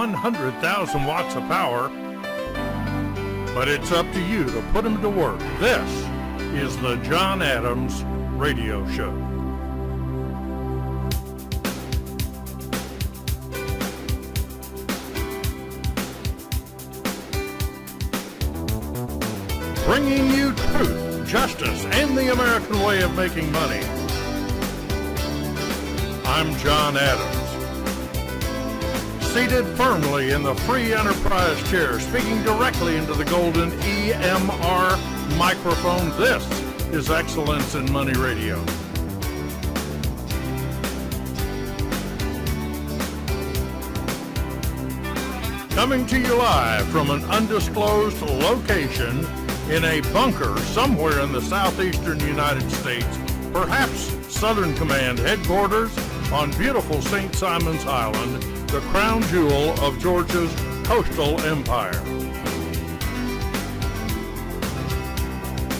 God gave you 100,000 watts of power, but it's up to you to put them to work. This is the John Adams Radio Show. Bringing you truth, justice, and the American way of making money. I'm John Adams. Seated firmly in the free enterprise chair, speaking directly into the golden EMR microphone, this is Excellence in Money Radio. Coming to you live from an undisclosed location in a bunker somewhere in the southeastern United States, perhaps Southern Command headquarters on beautiful St. Simon's Island, the crown jewel of Georgia's coastal empire.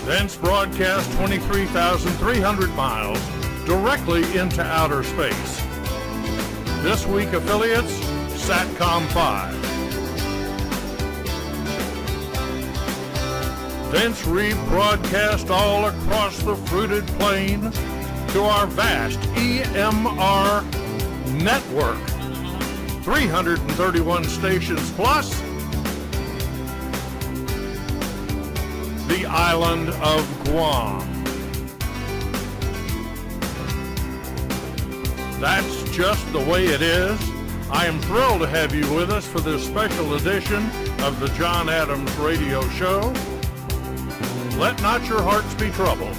Thence broadcast 23,300 miles directly into outer space. This week affiliates, SATCOM 5. Thence rebroadcast all across the fruited plain to our vast EMR network. 331 stations plus the island of Guam. That's just the way it is. I am thrilled to have you with us for this special edition of the John Adams Radio Show. Let not your hearts be troubled.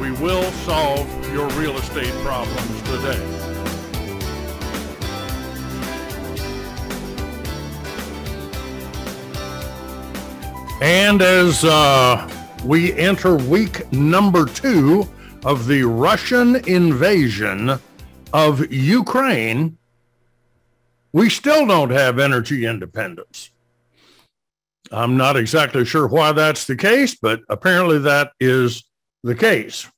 We will solve your real estate problems today. And as uh, we enter week number two of the Russian invasion of Ukraine, we still don't have energy independence. I'm not exactly sure why that's the case, but apparently that is the case.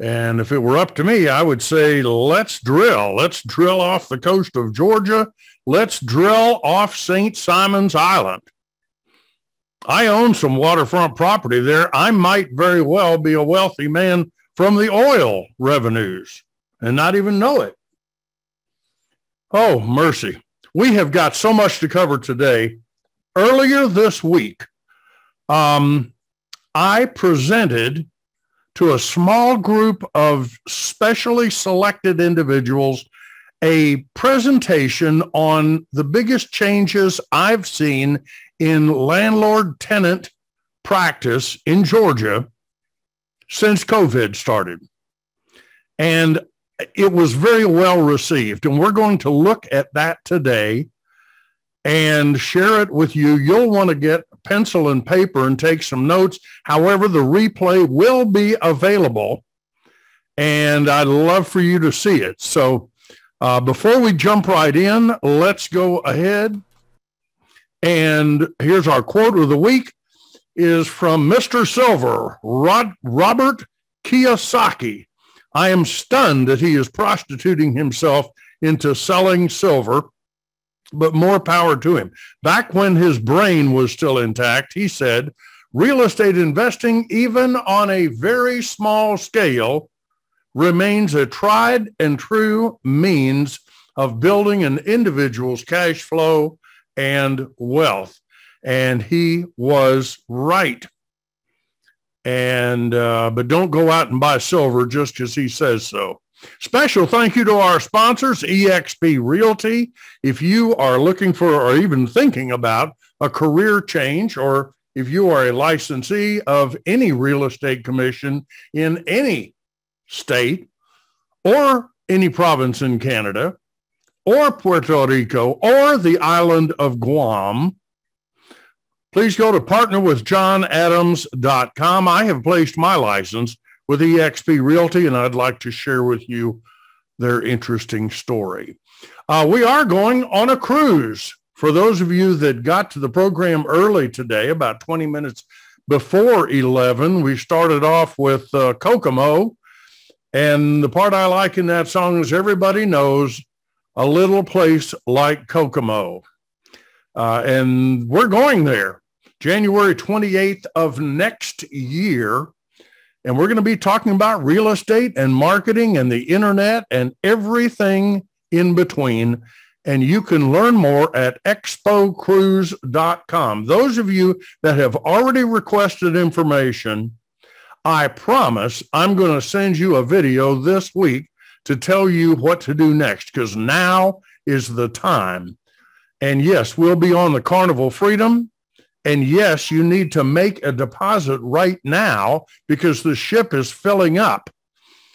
And if it were up to me, I would say, let's drill. Let's drill off the coast of Georgia. Let's drill off St. Simon's Island. I own some waterfront property there. I might very well be a wealthy man from the oil revenues and not even know it. Oh, mercy. We have got so much to cover today. Earlier this week, um, I presented to a small group of specially selected individuals a presentation on the biggest changes I've seen in landlord tenant practice in Georgia since COVID started. And it was very well received. And we're going to look at that today and share it with you. You'll want to get pencil and paper and take some notes. However, the replay will be available and I'd love for you to see it. So uh, before we jump right in, let's go ahead. And here's our quote of the week is from Mr. Silver, Rod, Robert Kiyosaki. I am stunned that he is prostituting himself into selling silver but more power to him. Back when his brain was still intact, he said, real estate investing, even on a very small scale, remains a tried and true means of building an individual's cash flow and wealth. And he was right. And, uh, but don't go out and buy silver just as he says so. Special thank you to our sponsors, eXp Realty. If you are looking for or even thinking about a career change or if you are a licensee of any real estate commission in any state or any province in Canada or Puerto Rico or the island of Guam, please go to partnerwithjohnadams.com. I have placed my license with eXp Realty, and I'd like to share with you their interesting story. Uh, we are going on a cruise. For those of you that got to the program early today, about 20 minutes before 11, we started off with uh, Kokomo. And the part I like in that song is everybody knows a little place like Kokomo. Uh, and we're going there January 28th of next year. And we're going to be talking about real estate and marketing and the internet and everything in between. And you can learn more at expocruise.com. Those of you that have already requested information, I promise I'm going to send you a video this week to tell you what to do next because now is the time. And yes, we'll be on the Carnival Freedom. And yes, you need to make a deposit right now because the ship is filling up.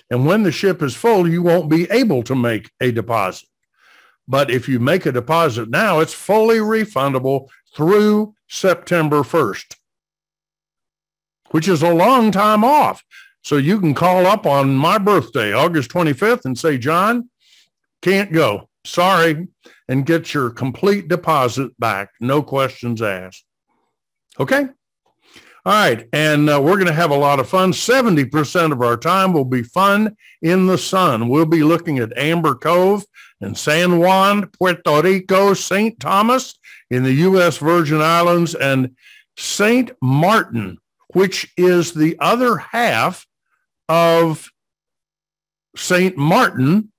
And when the ship is full, you won't be able to make a deposit. But if you make a deposit now, it's fully refundable through September 1st, which is a long time off. So you can call up on my birthday, August 25th, and say, John, can't go. Sorry. And get your complete deposit back. No questions asked. Okay. All right. And uh, we're going to have a lot of fun. 70% of our time will be fun in the sun. We'll be looking at Amber Cove and San Juan, Puerto Rico, St. Thomas in the U.S. Virgin Islands, and St. Martin, which is the other half of St. Martin,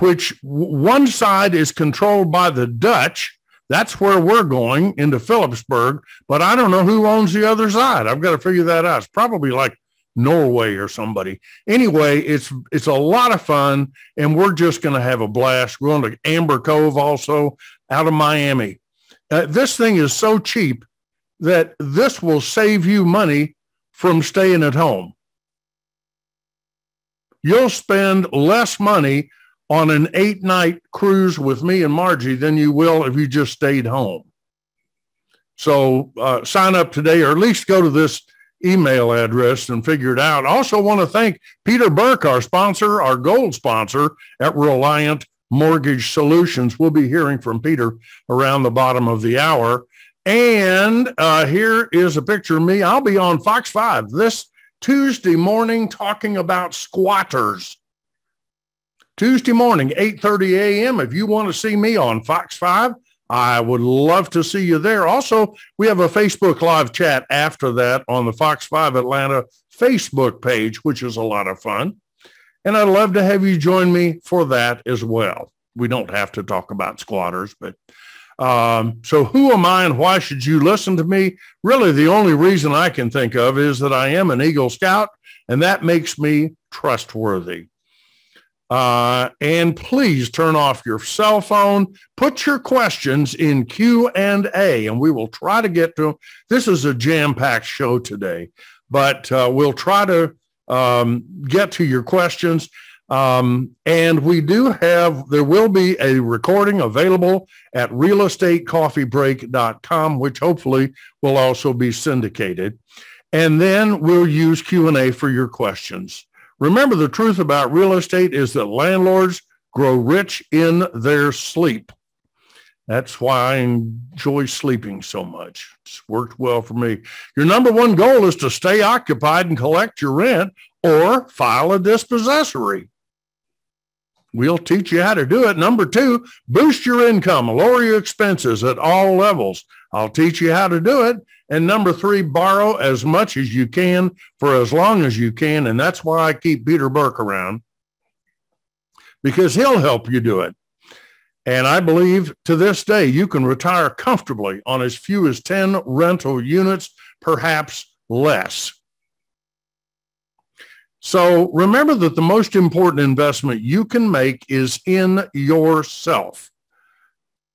which one side is controlled by the Dutch. That's where we're going into Philipsburg, but I don't know who owns the other side. I've got to figure that out. It's probably like Norway or somebody. Anyway, it's it's a lot of fun, and we're just going to have a blast. We're going to Amber Cove also out of Miami. Uh, this thing is so cheap that this will save you money from staying at home you'll spend less money on an eight night cruise with me and Margie than you will if you just stayed home. So uh, sign up today or at least go to this email address and figure it out. Also want to thank Peter Burke, our sponsor, our gold sponsor at Reliant Mortgage Solutions. We'll be hearing from Peter around the bottom of the hour. And uh, here is a picture of me. I'll be on Fox 5 this Tuesday morning talking about squatters. Tuesday morning, 8.30 a.m. If you want to see me on Fox 5, I would love to see you there. Also, we have a Facebook live chat after that on the Fox 5 Atlanta Facebook page, which is a lot of fun. And I'd love to have you join me for that as well. We don't have to talk about squatters, but um, so who am I and why should you listen to me? Really, the only reason I can think of is that I am an Eagle Scout, and that makes me trustworthy. Uh, and please turn off your cell phone. Put your questions in Q and A, and we will try to get to them. This is a jam-packed show today, but uh, we'll try to um, get to your questions. Um, and we do have, there will be a recording available at realestatecoffeebreak.com, which hopefully will also be syndicated. And then we'll use Q&A for your questions. Remember, the truth about real estate is that landlords grow rich in their sleep. That's why I enjoy sleeping so much. It's worked well for me. Your number one goal is to stay occupied and collect your rent or file a dispossessory. We'll teach you how to do it. Number two, boost your income, lower your expenses at all levels. I'll teach you how to do it. And number three, borrow as much as you can for as long as you can. And that's why I keep Peter Burke around because he'll help you do it. And I believe to this day, you can retire comfortably on as few as 10 rental units, perhaps less. So remember that the most important investment you can make is in yourself.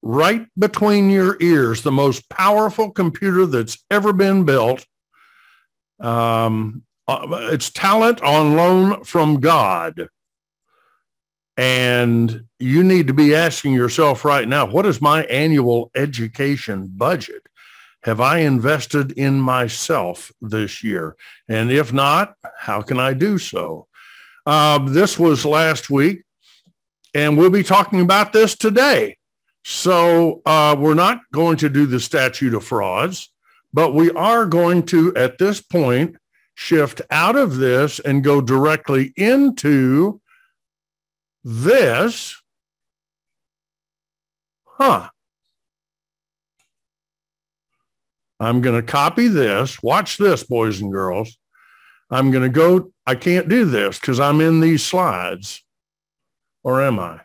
Right between your ears, the most powerful computer that's ever been built. Um, uh, it's talent on loan from God. And you need to be asking yourself right now, what is my annual education budget? Have I invested in myself this year? And if not, how can I do so? Uh, this was last week, and we'll be talking about this today. So uh, we're not going to do the statute of frauds, but we are going to, at this point, shift out of this and go directly into this huh. I'm going to copy this. Watch this, boys and girls. I'm going to go. I can't do this because I'm in these slides. Or am I?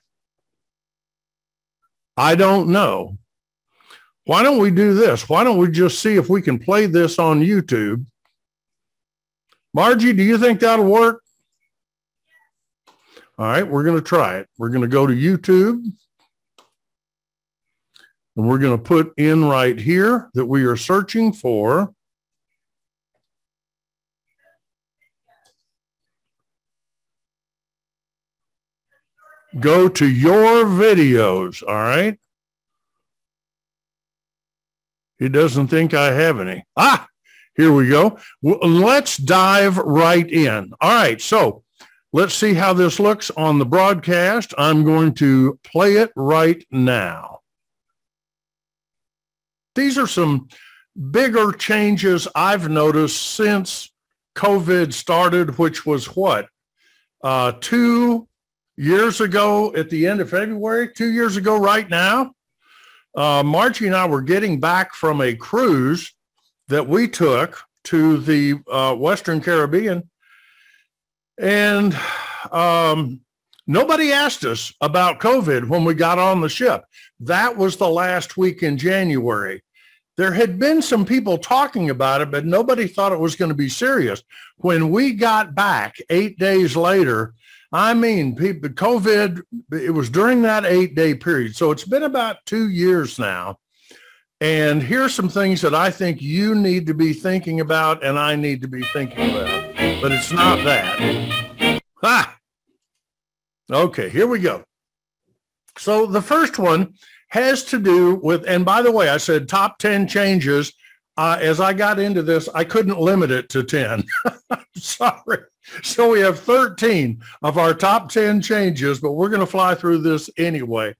I don't know. Why don't we do this? Why don't we just see if we can play this on YouTube? Margie, do you think that'll work? All right, we're going to try it. We're going to go to YouTube. And we're going to put in right here that we are searching for go to your videos. All right. He doesn't think I have any. Ah, here we go. Let's dive right in. All right. So let's see how this looks on the broadcast. I'm going to play it right now. These are some bigger changes I've noticed since COVID started, which was what? Uh, two years ago at the end of February, two years ago right now. Uh, Margie and I were getting back from a cruise that we took to the uh, Western Caribbean. And um, nobody asked us about COVID when we got on the ship. That was the last week in January. There had been some people talking about it, but nobody thought it was going to be serious. When we got back eight days later, I mean, people, COVID, it was during that eight day period. So it's been about two years now. And here's some things that I think you need to be thinking about and I need to be thinking about. But it's not that. Ah! Okay, here we go. So the first one has to do with, and by the way, I said top 10 changes. Uh, as I got into this, I couldn't limit it to 10. Sorry. So we have 13 of our top 10 changes, but we're going to fly through this anyway.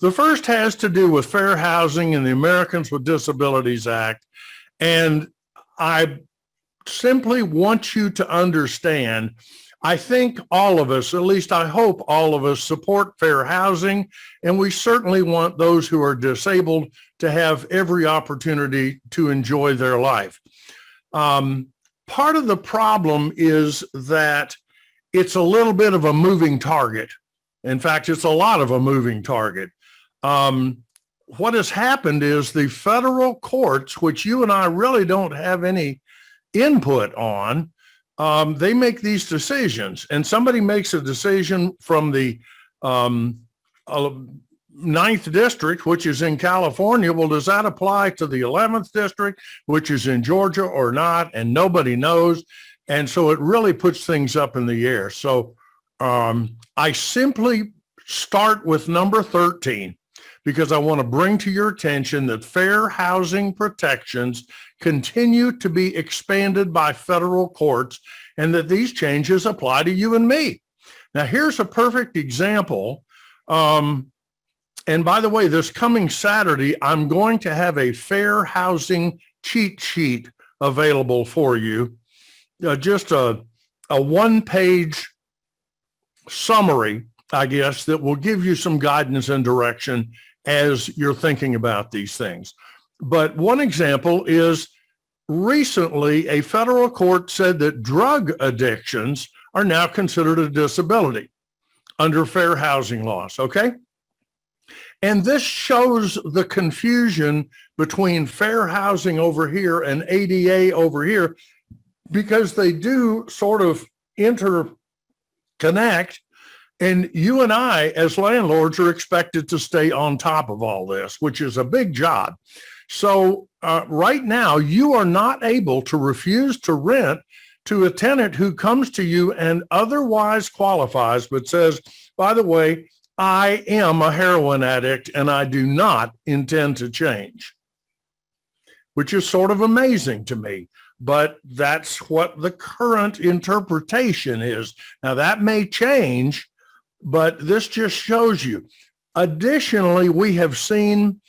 The first has to do with fair housing and the Americans with Disabilities Act. And I simply want you to understand, I think all of us, at least I hope all of us support fair housing. And we certainly want those who are disabled to have every opportunity to enjoy their life. Um, part of the problem is that it's a little bit of a moving target. In fact, it's a lot of a moving target. Um, what has happened is the federal courts, which you and I really don't have any input on, um, they make these decisions. And somebody makes a decision from the um, uh, ninth district, which is in California, well, does that apply to the 11th district, which is in Georgia or not? And nobody knows. And so it really puts things up in the air. So um, I simply start with number 13 because I want to bring to your attention that fair housing protections continue to be expanded by federal courts and that these changes apply to you and me. Now, here's a perfect example. Um, and by the way, this coming Saturday, I'm going to have a fair housing cheat sheet available for you. Uh, just a, a one page summary, I guess, that will give you some guidance and direction as you're thinking about these things. But one example is recently a federal court said that drug addictions are now considered a disability under fair housing laws. Okay. And this shows the confusion between fair housing over here and ADA over here because they do sort of interconnect. And you and I, as landlords, are expected to stay on top of all this, which is a big job. So uh, right now, you are not able to refuse to rent to a tenant who comes to you and otherwise qualifies, but says, by the way, I am a heroin addict and I do not intend to change, which is sort of amazing to me. But that's what the current interpretation is. Now, that may change, but this just shows you. Additionally, we have seen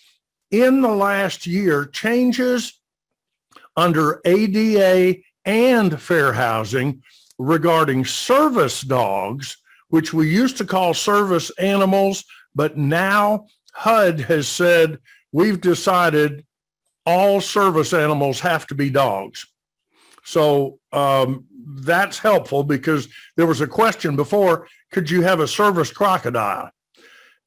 in the last year changes under ADA and fair housing regarding service dogs which we used to call service animals, but now HUD has said we've decided all service animals have to be dogs. So um, that's helpful because there was a question before, could you have a service crocodile?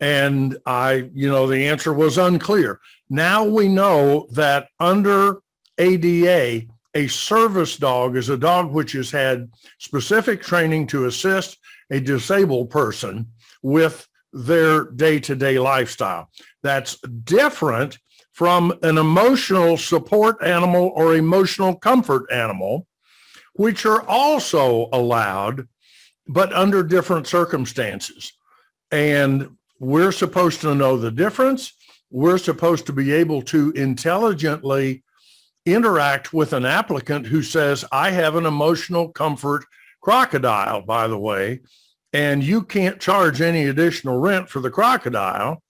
And I, you know, the answer was unclear. Now we know that under ADA, a service dog is a dog which has had specific training to assist a disabled person with their day-to-day lifestyle. That's different from an emotional support animal or emotional comfort animal, which are also allowed, but under different circumstances. And we're supposed to know the difference. We're supposed to be able to intelligently interact with an applicant who says, I have an emotional comfort crocodile, by the way, and you can't charge any additional rent for the crocodile.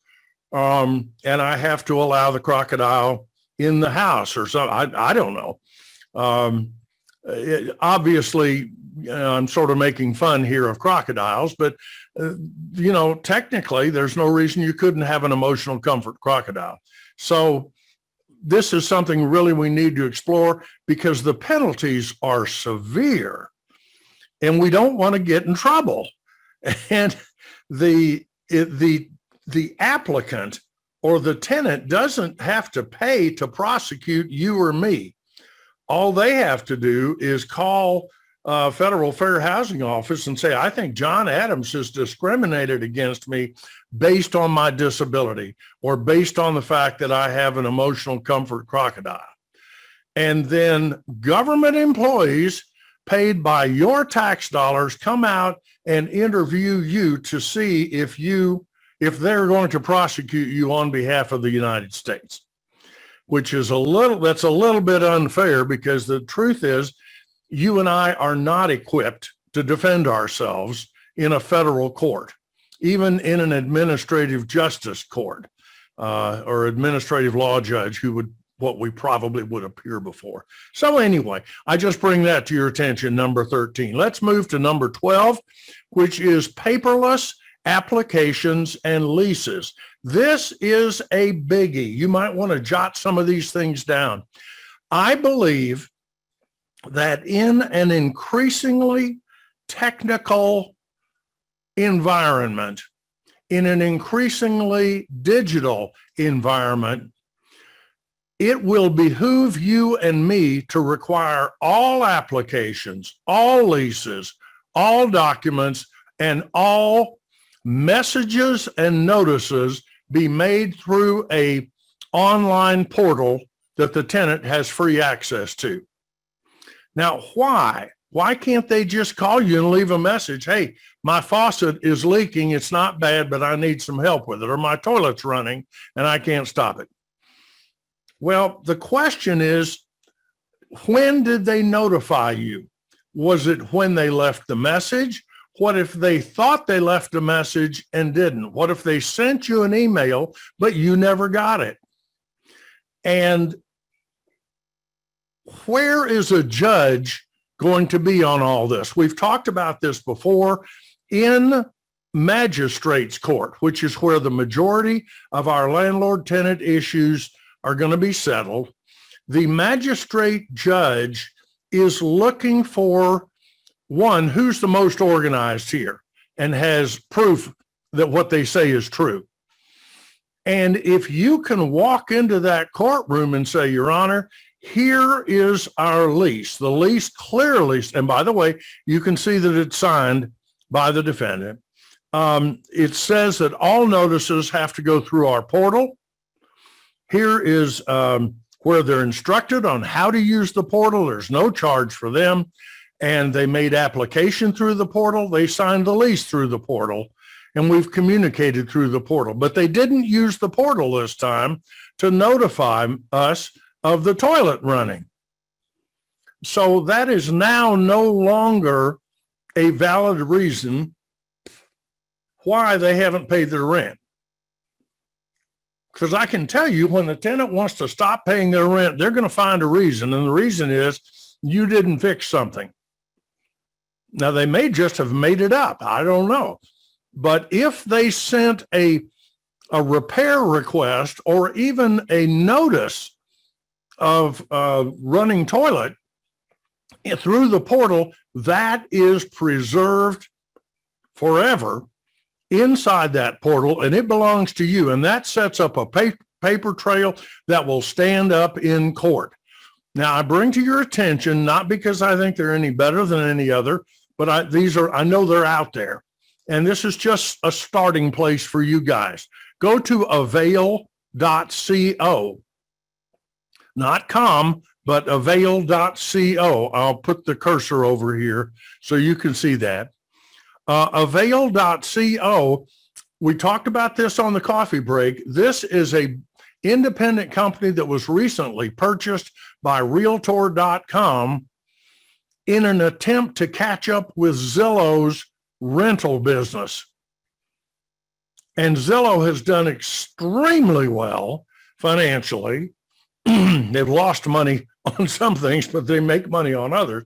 Um, and I have to allow the crocodile in the house or something. I, I don't know. Um, it, obviously, you know, I'm sort of making fun here of crocodiles, but Uh, you know, technically, there's no reason you couldn't have an emotional comfort crocodile. So this is something really we need to explore because the penalties are severe, and we don't want to get in trouble. And the the the applicant or the tenant doesn't have to pay to prosecute you or me. All they have to do is call uh, Federal Fair Housing Office and say, I think John Adams has discriminated against me based on my disability or based on the fact that I have an emotional comfort crocodile. And then government employees paid by your tax dollars come out and interview you to see if you if they're going to prosecute you on behalf of the United States, which is a little, that's a little bit unfair because the truth is you and I are not equipped to defend ourselves in a federal court, even in an administrative justice court uh, or administrative law judge who would what we probably would appear before. So anyway, I just bring that to your attention, number 13. Let's move to number 12, which is paperless applications and leases. This is a biggie. You might want to jot some of these things down. I believe that in an increasingly technical environment, in an increasingly digital environment, it will behoove you and me to require all applications, all leases, all documents, and all messages and notices be made through a online portal that the tenant has free access to. Now, why? Why can't they just call you and leave a message? Hey, my faucet is leaking. It's not bad, but I need some help with it. Or my toilet's running and I can't stop it. Well, the question is, when did they notify you? Was it when they left the message? What if they thought they left a message and didn't? What if they sent you an email, but you never got it? And where is a judge going to be on all this? We've talked about this before in magistrates court, which is where the majority of our landlord tenant issues are going to be settled. The magistrate judge is looking for one, who's the most organized here and has proof that what they say is true. And if you can walk into that courtroom and say, Your Honor, here is our lease. The lease clearly, and by the way, you can see that it's signed by the defendant. Um, it says that all notices have to go through our portal. Here is um, where they're instructed on how to use the portal. There's no charge for them and they made application through the portal. They signed the lease through the portal and we've communicated through the portal, but they didn't use the portal this time to notify us of the toilet running. So that is now no longer a valid reason why they haven't paid their rent. Because I can tell you when the tenant wants to stop paying their rent, they're going to find a reason. And the reason is you didn't fix something. Now, they may just have made it up. I don't know. But if they sent a, a repair request or even a notice of uh, running toilet through the portal, that is preserved forever inside that portal and it belongs to you. And that sets up a paper, paper trail that will stand up in court. Now, I bring to your attention, not because I think they're any better than any other, but I, these are, I know they're out there. And this is just a starting place for you guys. Go to avail.co, not com, but avail.co. I'll put the cursor over here so you can see that. Uh, avail.co, we talked about this on the coffee break. This is a independent company that was recently purchased by realtor.com in an attempt to catch up with Zillow's rental business. And Zillow has done extremely well financially. They've lost money on some things, but they make money on others.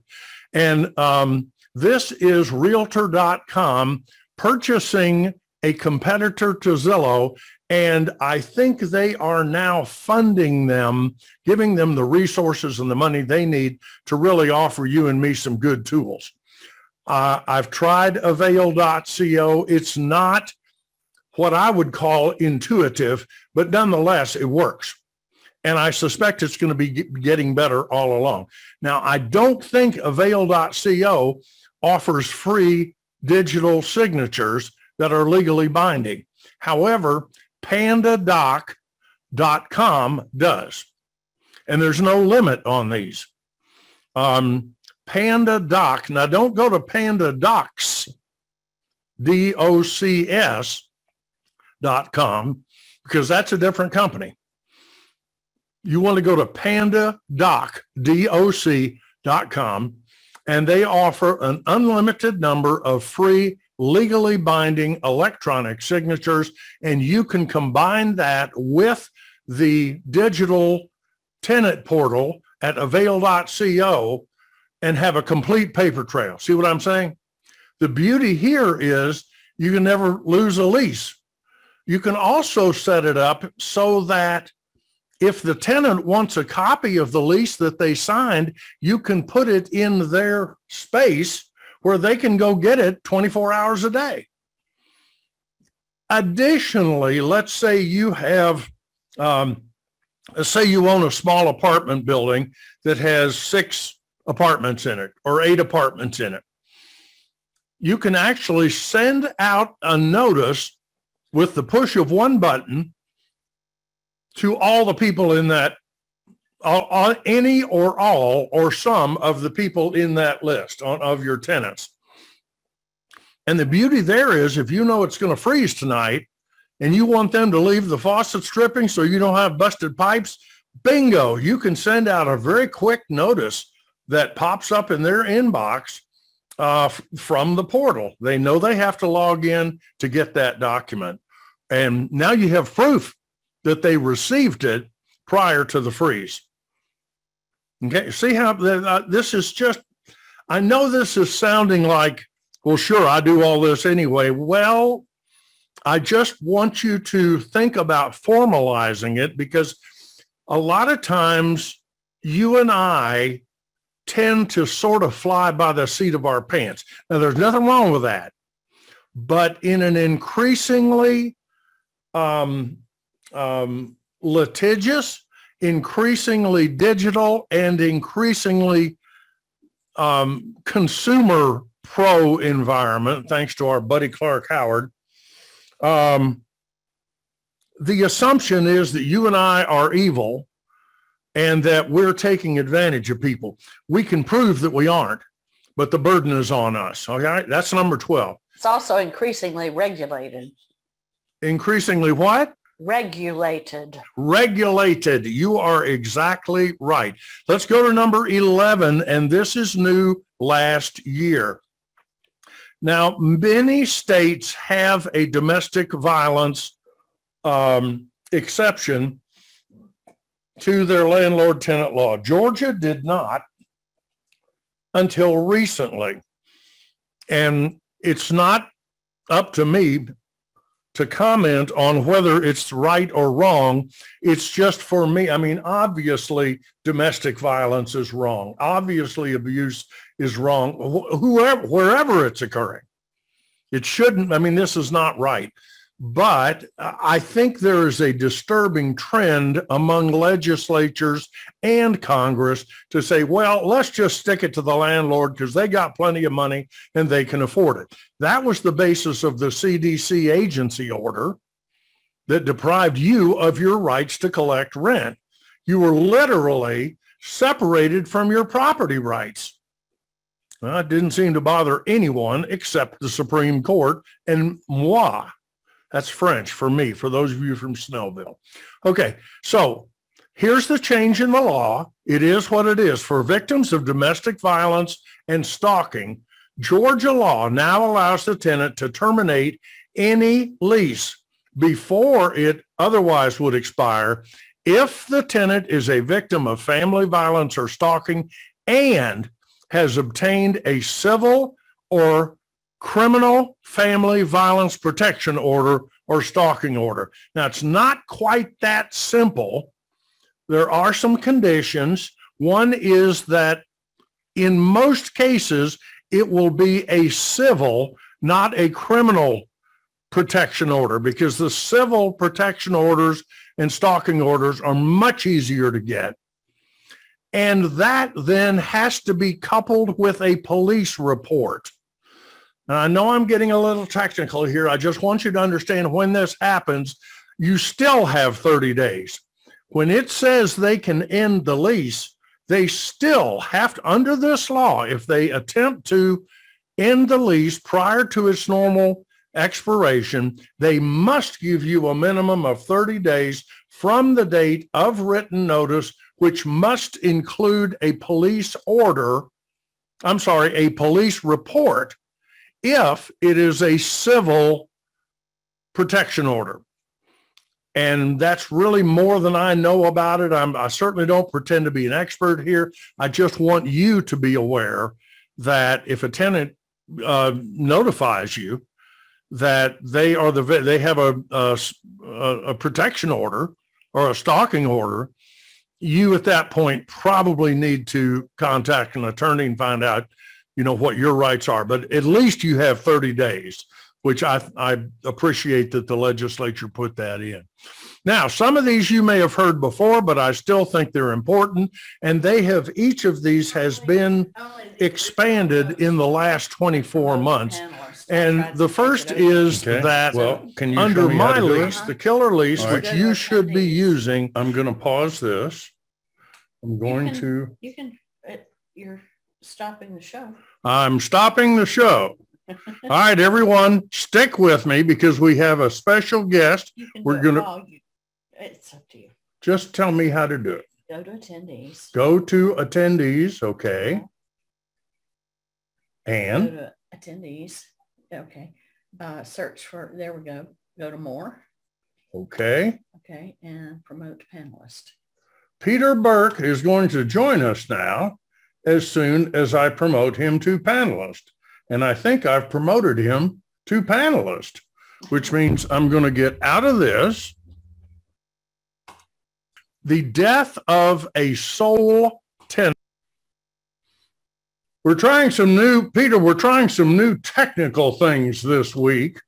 And um, this is realtor.com purchasing a competitor to Zillow. And I think they are now funding them, giving them the resources and the money they need to really offer you and me some good tools. Uh, I've tried avail.co. It's not what I would call intuitive, but nonetheless, it works. And I suspect it's going to be getting better all along. Now, I don't think avail.co offers free digital signatures that are legally binding. However, pandadoc.com does. And there's no limit on these. Um, Panda Doc. Now, don't go to Panda Docs, D-O-C-S dot com, because that's a different company. You want to go to Panda Doc, D-O-C dot com, and they offer an unlimited number of free legally binding electronic signatures, and you can combine that with the digital tenant portal at avail.co and have a complete paper trail. See what I'm saying? The beauty here is you can never lose a lease. You can also set it up so that if the tenant wants a copy of the lease that they signed, you can put it in their space where they can go get it 24 hours a day. Additionally, let's say you have, um, say you own a small apartment building that has six apartments in it or eight apartments in it. You can actually send out a notice with the push of one button to all the people in that, any or all or some of the people in that list on, of your tenants. And the beauty there is if you know it's going to freeze tonight and you want them to leave the faucets dripping so you don't have busted pipes, bingo, you can send out a very quick notice that pops up in their inbox uh, from the portal. They know they have to log in to get that document. And now you have proof that they received it prior to the freeze. Okay, see how uh, this is just, I know this is sounding like, well, sure, I do all this anyway. Well, I just want you to think about formalizing it because a lot of times you and I tend to sort of fly by the seat of our pants. Now, there's nothing wrong with that. But in an increasingly um, um, litigious, increasingly digital, and increasingly um, consumer pro environment, thanks to our buddy Clark Howard, um, the assumption is that you and I are evil and that we're taking advantage of people. We can prove that we aren't, but the burden is on us. Okay, that's number 12. It's also increasingly regulated. Increasingly what? Regulated. Regulated. You are exactly right. Let's go to number 11, and this is new last year. Now, many states have a domestic violence um, exception to their landlord tenant law. Georgia did not until recently. And it's not up to me to comment on whether it's right or wrong. It's just for me. I mean, obviously, domestic violence is wrong. Obviously, abuse is wrong, whoever, wherever it's occurring. It shouldn't. I mean, this is not right. But I think there is a disturbing trend among legislatures and Congress to say, well, let's just stick it to the landlord because they got plenty of money and they can afford it. That was the basis of the CDC agency order that deprived you of your rights to collect rent. You were literally separated from your property rights. That didn't seem to bother anyone except the Supreme Court and moi. That's French for me, for those of you from Snellville. Okay, so here's the change in the law. It is what it is. For victims of domestic violence and stalking, Georgia law now allows the tenant to terminate any lease before it otherwise would expire if the tenant is a victim of family violence or stalking and has obtained a civil or criminal family violence protection order or stalking order. Now, it's not quite that simple. There are some conditions. One is that in most cases, it will be a civil, not a criminal protection order because the civil protection orders and stalking orders are much easier to get. And that then has to be coupled with a police report. And I know I'm getting a little technical here. I just want you to understand when this happens, you still have 30 days. When it says they can end the lease, they still have to, under this law, if they attempt to end the lease prior to its normal expiration, they must give you a minimum of 30 days from the date of written notice, which must include a police order, I'm sorry, a police report if it is a civil protection order. And that's really more than I know about it. I'm, I certainly don't pretend to be an expert here. I just want you to be aware that if a tenant uh, notifies you that they are the they have a, a, a protection order or a stalking order, you at that point probably need to contact an attorney and find out you know, what your rights are. But at least you have 30 days, which I, I appreciate that the legislature put that in. Now, some of these you may have heard before, but I still think they're important. And they have, each of these has been expanded in the last 24 months. And the first is Okay. that Well, can you under me how my to do it? lease, the killer lease, All right. which you should be using, I'm going to pause this. I'm going can- to, You can, uh, you're stopping the show. I'm stopping the show. All right, everyone, stick with me because we have a special guest. We're gonna- It's up to you. Just tell me how to do it. Go to attendees. Go to attendees, okay? And, to attendees. Okay. Uh, search for, there we go. Go to more. okay, Okay. And promote panelist. Peter Burke is going to join us now as soon as I promote him to panelist. And I think I've promoted him to panelist, which means I'm going to get out of this. The death of a sole tenant. We're trying some new, Peter, we're trying some new technical things this week.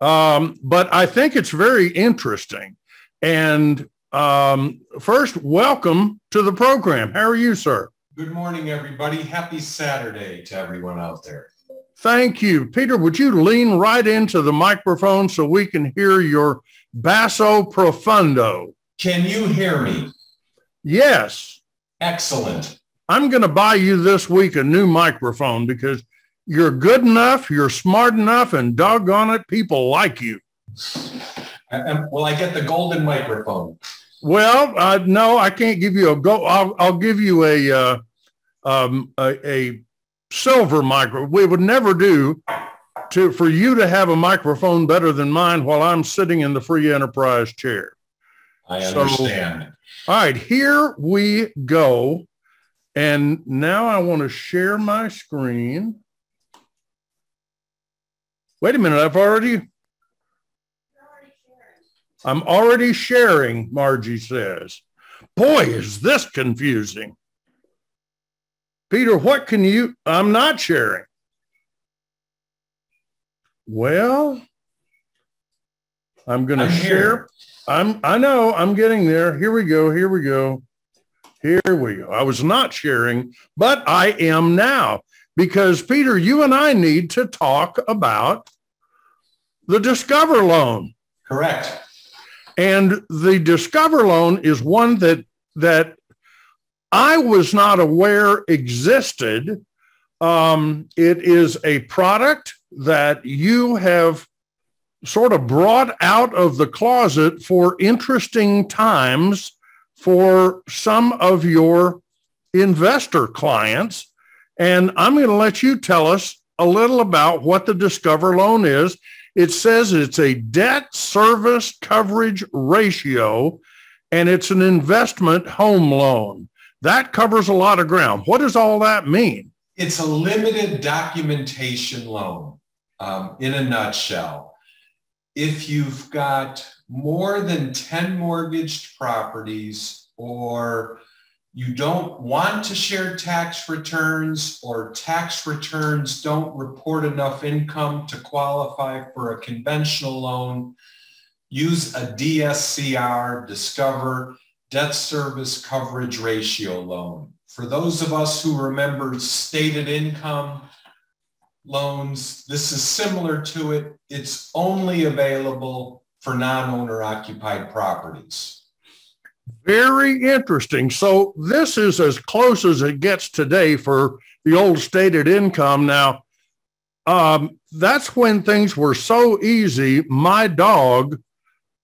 Um, but I think it's very interesting. And um, first, welcome to the program. How are you, sir? Good morning, everybody. Happy Saturday to everyone out there. Thank you. Peter, would you lean right into the microphone so we can hear your basso profundo? Can you hear me? Yes. Excellent. I'm going to buy you this week a new microphone because you're good enough, you're smart enough, and doggone it, people like you. I- Will I get the golden microphone? Well, uh, no, I can't give you a go. I'll, I'll give you a, uh, um, a, a silver micro. We would never do to, for you to have a microphone better than mine while I'm sitting in the free enterprise chair. I So- understand. All right, here we go. And now I want to share my screen. Wait a minute, I've already, I'm already sharing, Margie says. Boy, is this confusing. Peter, what can you? I'm not sharing. Well, I'm going to share. I'm, I know I'm getting there. Here we go. Here we go. Here we go. I was not sharing, but I am now because Peter, you and I need to talk about the Discover loan. Correct. And the Discover loan is one that that I was not aware existed. Um, it is a product that you have sort of brought out of the closet for interesting times for some of your investor clients. And I'm going to let you tell us a little about what the Discover loan is. It says it's a debt service coverage ratio and it's an investment home loan. That covers a lot of ground. What does all that mean? It's a limited documentation loan um, in a nutshell. If you've got more than 10 mortgaged properties or you don't want to share tax returns or tax returns don't report enough income to qualify for a conventional loan, use a DSCR, Discover Debt Service Coverage Ratio loan. For those of us who remember stated income loans, this is similar to it. It's only available for non-owner occupied properties. Very interesting. So this is as close as it gets today for the old stated income. Now, um, that's when things were so easy. My dog,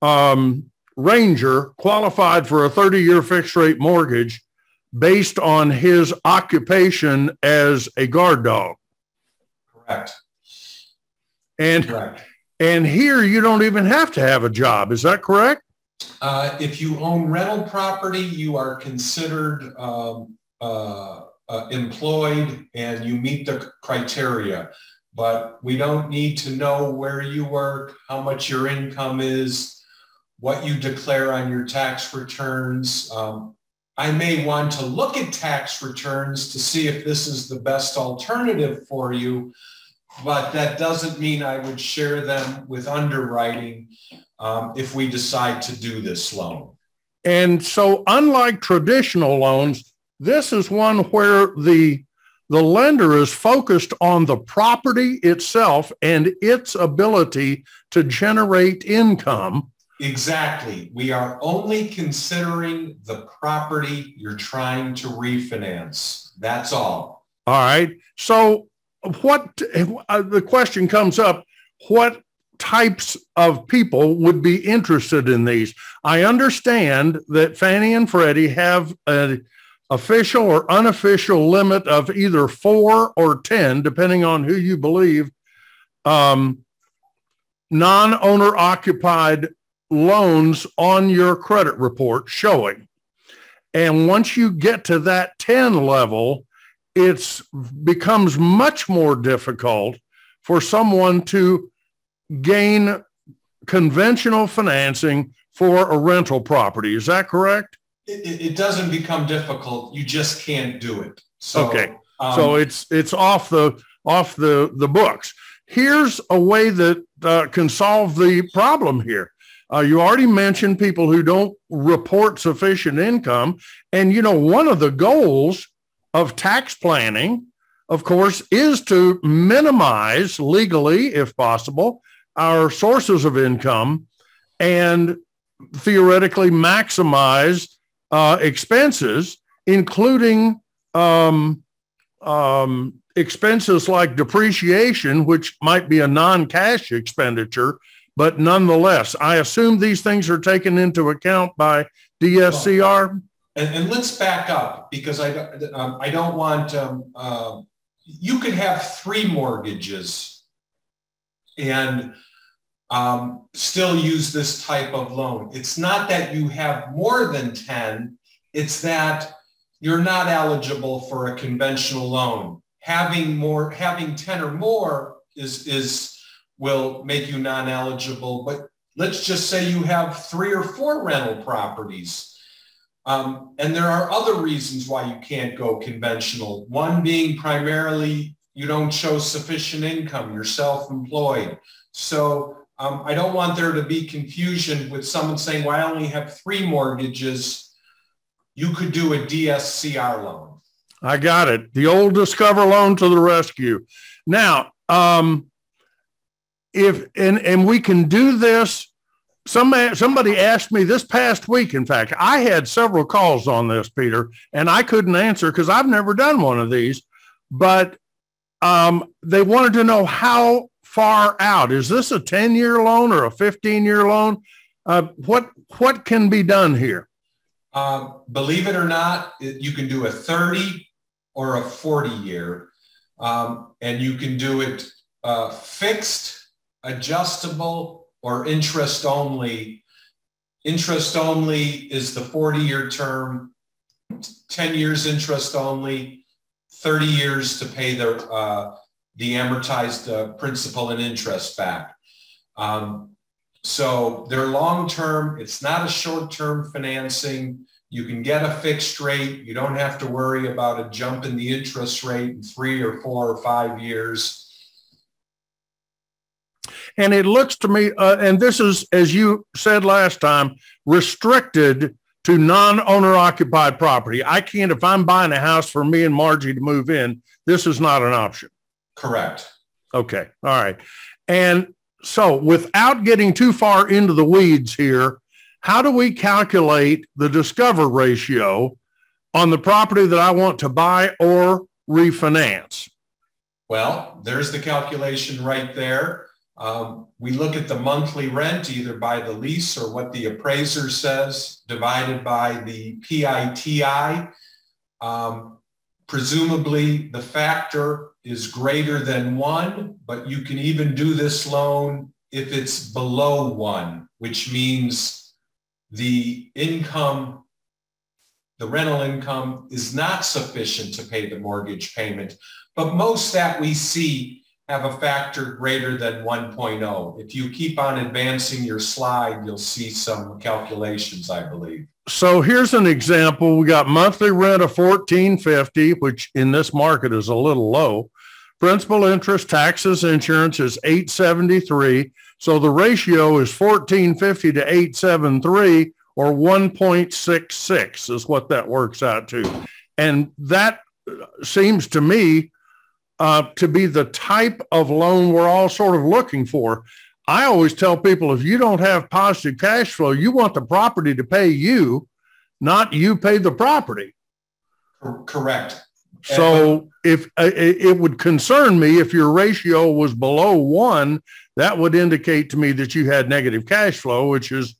um, Ranger, qualified for a 30-year fixed rate mortgage based on his occupation as a guard dog. Correct. And correct. and here you don't even have to have a job. Is that correct? Uh, if you own rental property, you are considered um, uh, uh, employed and you meet the criteria. But we don't need to know where you work, how much your income is, what you declare on your tax returns. Um, I may want to look at tax returns to see if this is the best alternative for you, but that doesn't mean I would share them with underwriting um, if we decide to do this loan. And so unlike traditional loans, this is one where the the lender is focused on the property itself and its ability to generate income. Exactly. We are only considering the property you're trying to refinance. That's all. All right. So what uh, the question comes up, what types of people would be interested in these. I understand that Fannie and Freddie have an official or unofficial limit of either four or 10, depending on who you believe, um, non-owner occupied loans on your credit report showing. And once you get to that 10 level, it becomes much more difficult for someone to gain conventional financing for a rental property. Is that correct? It, it doesn't become difficult. You just can't do it. So, okay. Um, so it's it's off the off the the books. Here's a way that uh, can solve the problem here. Uh, you already mentioned people who don't report sufficient income, and you know one of the goals of tax planning, of course, is to minimize legally, if possible, our sources of income and theoretically maximize uh, expenses, including um, um, expenses like depreciation, which might be a non-cash expenditure, but nonetheless, I assume these things are taken into account by DSCR. And, and let's back up because I, um, I don't want, um, uh, you could have three mortgages and um, still use this type of loan. It's not that you have more than 10, it's that you're not eligible for a conventional loan. Having more, having 10 or more is, is will make you non-eligible. But let's just say you have three or four rental properties. Um, and there are other reasons why you can't go conventional. One being primarily you don't show sufficient income, you're self-employed. So um, I don't want there to be confusion with someone saying, well, I only have three mortgages. You could do a DSCR loan. I got it. The old Discover loan to the rescue. Now, um, if and and we can do this. Some somebody asked me this past week. In fact, I had several calls on this, Peter, and I couldn't answer because I've never done one of these. But um, they wanted to know how far out is this a ten year loan or a fifteen year loan? Uh, what what can be done here? Uh, believe it or not, you can do a 30 or a 40 year, um, and you can do it uh, fixed, adjustable, or interest only. Interest only is the 40 year term, 10 years interest only, 30 years to pay the, uh, the amortized uh, principal and interest back. Um, so they're long term. It's not a short term financing. You can get a fixed rate. You don't have to worry about a jump in the interest rate in three or four or five years. And it looks to me, uh, and this is, as you said last time, restricted to non-owner occupied property. I can't, if I'm buying a house for me and Margie to move in, this is not an option. Correct. Okay. All right. And so without getting too far into the weeds here, how do we calculate the discover ratio on the property that I want to buy or refinance? Well, there's the calculation right there. Um, we look at the monthly rent either by the lease or what the appraiser says divided by the PITI. Um, presumably the factor is greater than one, but you can even do this loan if it's below one, which means the income, the rental income is not sufficient to pay the mortgage payment. But most that we see have a factor greater than 1.0. If you keep on advancing your slide, you'll see some calculations, I believe. So here's an example. We got monthly rent of 1450, which in this market is a little low. Principal interest, taxes, insurance is 873. So the ratio is 1450 to 873 or 1.66 is what that works out to. And that uh, seems to me uh, to be the type of loan we're all sort of looking for. I always tell people if you don't have positive cash flow, you want the property to pay you, not you pay the property. Correct. So if uh, it would concern me if your ratio was below one, that would indicate to me that you had negative cash flow, which is,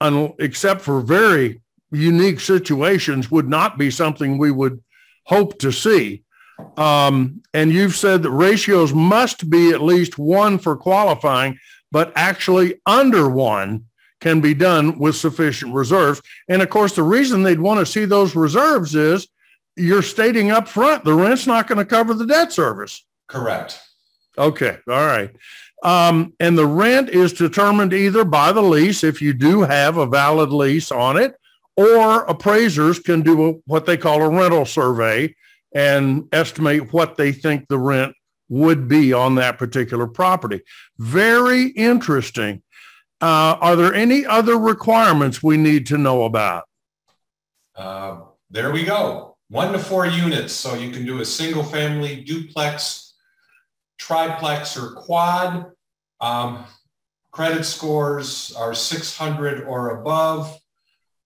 un- except for very unique situations, would not be something we would hope to see. Um, and you've said that ratios must be at least one for qualifying, but actually under one can be done with sufficient reserves. And of course, the reason they'd want to see those reserves is you're stating up front the rent's not going to cover the debt service. Correct. Okay. All right. Um, and the rent is determined either by the lease, if you do have a valid lease on it, or appraisers can do a, what they call a rental survey and estimate what they think the rent would be on that particular property. Very interesting. Uh, are there any other requirements we need to know about? Uh, there we go one to four units. So you can do a single family duplex, triplex, or quad. Um, credit scores are 600 or above.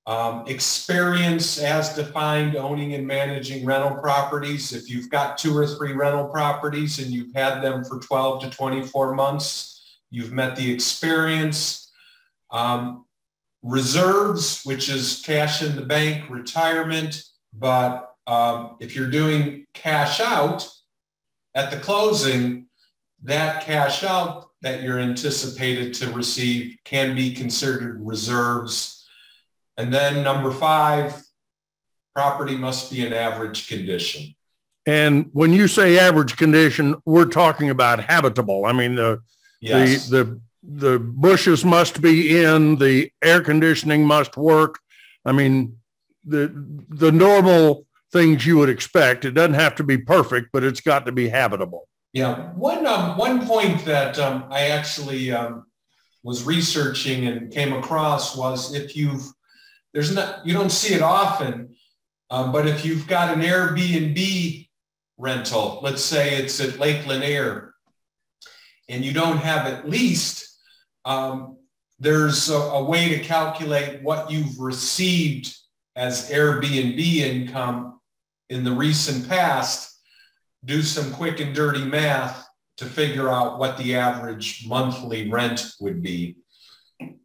Um, experience as defined owning and managing rental properties. If you've got two or three rental properties and you've had them for 12 to 24 months, you've met the experience. Um, reserves, which is cash in the bank, retirement, but um, if you're doing cash out at the closing, that cash out that you're anticipated to receive can be considered reserves. And then number five, property must be in average condition. And when you say average condition, we're talking about habitable. I mean, the, yes. the, the the bushes must be in, the air conditioning must work. I mean, the the normal things you would expect. It doesn't have to be perfect, but it's got to be habitable. Yeah, one um, one point that um, I actually um, was researching and came across was if you've there's not you don't see it often, um, but if you've got an Airbnb rental, let's say it's at Lake Lanier, and you don't have at least um, there's a, a way to calculate what you've received as Airbnb income in the recent past, do some quick and dirty math to figure out what the average monthly rent would be.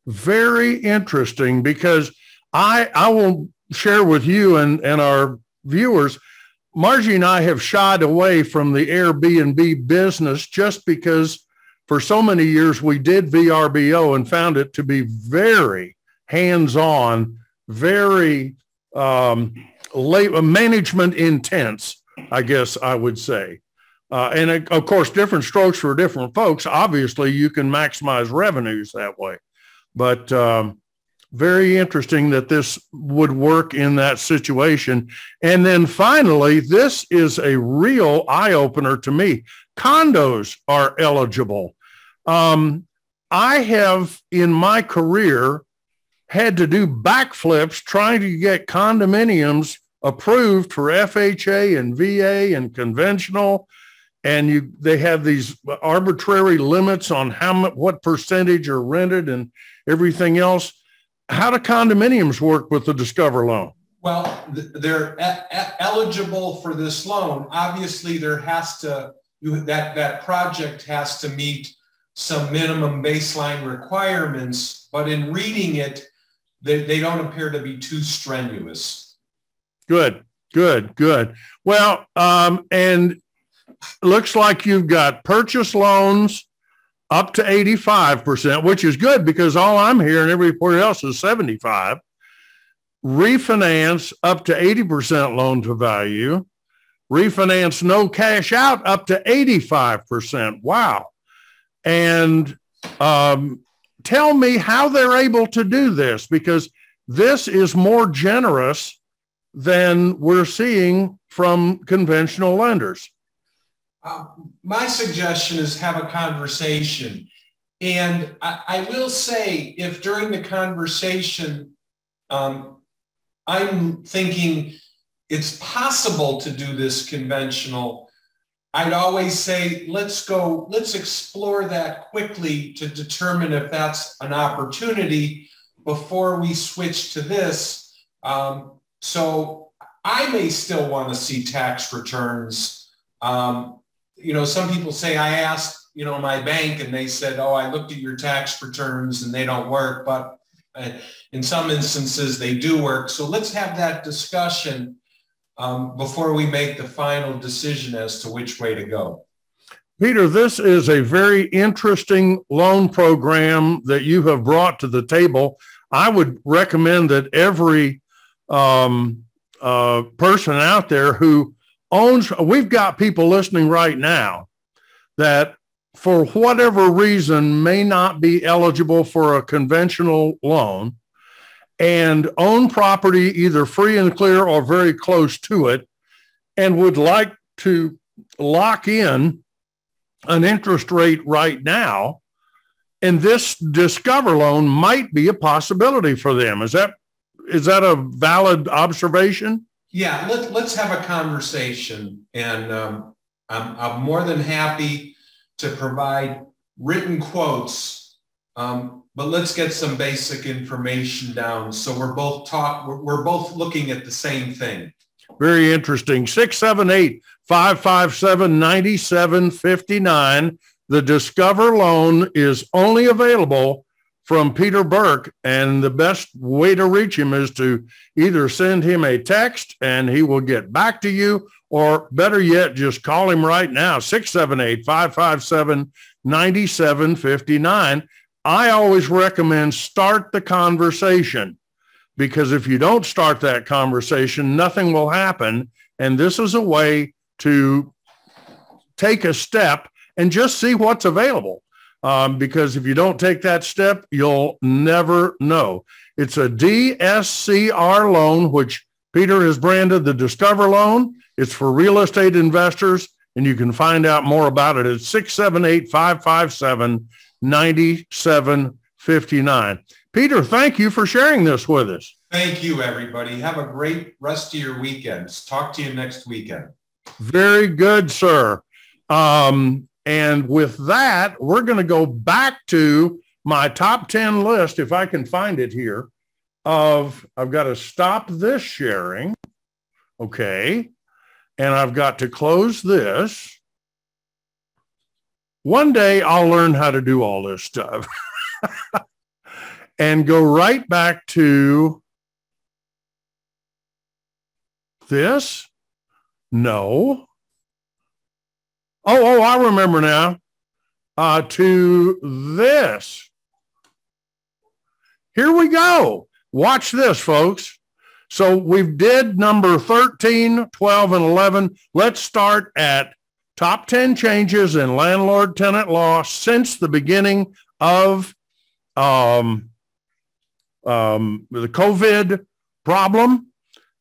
Very interesting because I I will share with you and, and our viewers, Margie and I have shied away from the Airbnb business just because for so many years we did VRBO and found it to be very hands-on, very um, late, management intense, I guess I would say. Uh, and of course, different strokes for different folks. Obviously, you can maximize revenues that way. But um, very interesting that this would work in that situation. And then finally, this is a real eye opener to me. Condos are eligible. Um, I have in my career had to do backflips trying to get condominiums approved for FHA and VA and conventional. And you, they have these arbitrary limits on how what percentage are rented and everything else how do condominiums work with the Discover loan? Well, they're eligible for this loan. Obviously, there has to you, that that project has to meet some minimum baseline requirements. But in reading it, they, they don't appear to be too strenuous. Good, good, good. Well, um, and looks like you've got purchase loans up to 85%, which is good because all I'm hearing everywhere else is 75. Refinance up to 80% loan to value. Refinance no cash out up to 85%. Wow. And um, tell me how they're able to do this because this is more generous than we're seeing from conventional lenders. Uh, my suggestion is have a conversation. And I, I will say, if during the conversation, um, I'm thinking it's possible to do this conventional, I'd always say, let's go, let's explore that quickly to determine if that's an opportunity before we switch to this. Um, so I may still want to see tax returns. Um, you know, some people say I asked, you know, my bank and they said, oh, I looked at your tax returns and they don't work. But uh, in some instances, they do work. So let's have that discussion um, before we make the final decision as to which way to go. Peter, this is a very interesting loan program that you have brought to the table. I would recommend that every um, uh, person out there who owns, we've got people listening right now that for whatever reason may not be eligible for a conventional loan and own property either free and clear or very close to it and would like to lock in an interest rate right now and this discover loan might be a possibility for them. Is that is that a valid observation yeah, let, let's have a conversation. And um, I'm, I'm more than happy to provide written quotes, um, but let's get some basic information down. So we're both talk, we're, we're both looking at the same thing. Very interesting. 678 557 9759. The Discover loan is only available from Peter Burke. And the best way to reach him is to either send him a text and he will get back to you, or better yet, just call him right now, 678-557-9759. I always recommend start the conversation because if you don't start that conversation, nothing will happen. And this is a way to take a step and just see what's available. Um, because if you don't take that step, you'll never know. It's a DSCR loan, which Peter has branded the Discover loan. It's for real estate investors, and you can find out more about it at 678 557 9759. Peter, thank you for sharing this with us. Thank you, everybody. Have a great rest of your weekends. Talk to you next weekend. Very good, sir. Um, and with that, we're going to go back to my top 10 list, if I can find it here, of I've got to stop this sharing. Okay. And I've got to close this. One day I'll learn how to do all this stuff and go right back to this. No. Oh, oh, I remember now. Uh, to this. Here we go. Watch this, folks. So we've did number 13, 12, and 11. Let's start at top 10 changes in landlord tenant law since the beginning of um, um, the COVID problem.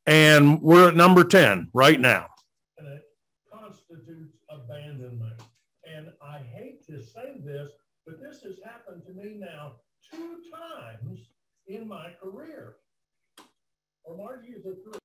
And we're at number 10 right now. And it constitutes abandonment. And I hate to say this, but this has happened to me now two times in my career. Or Margie is a three.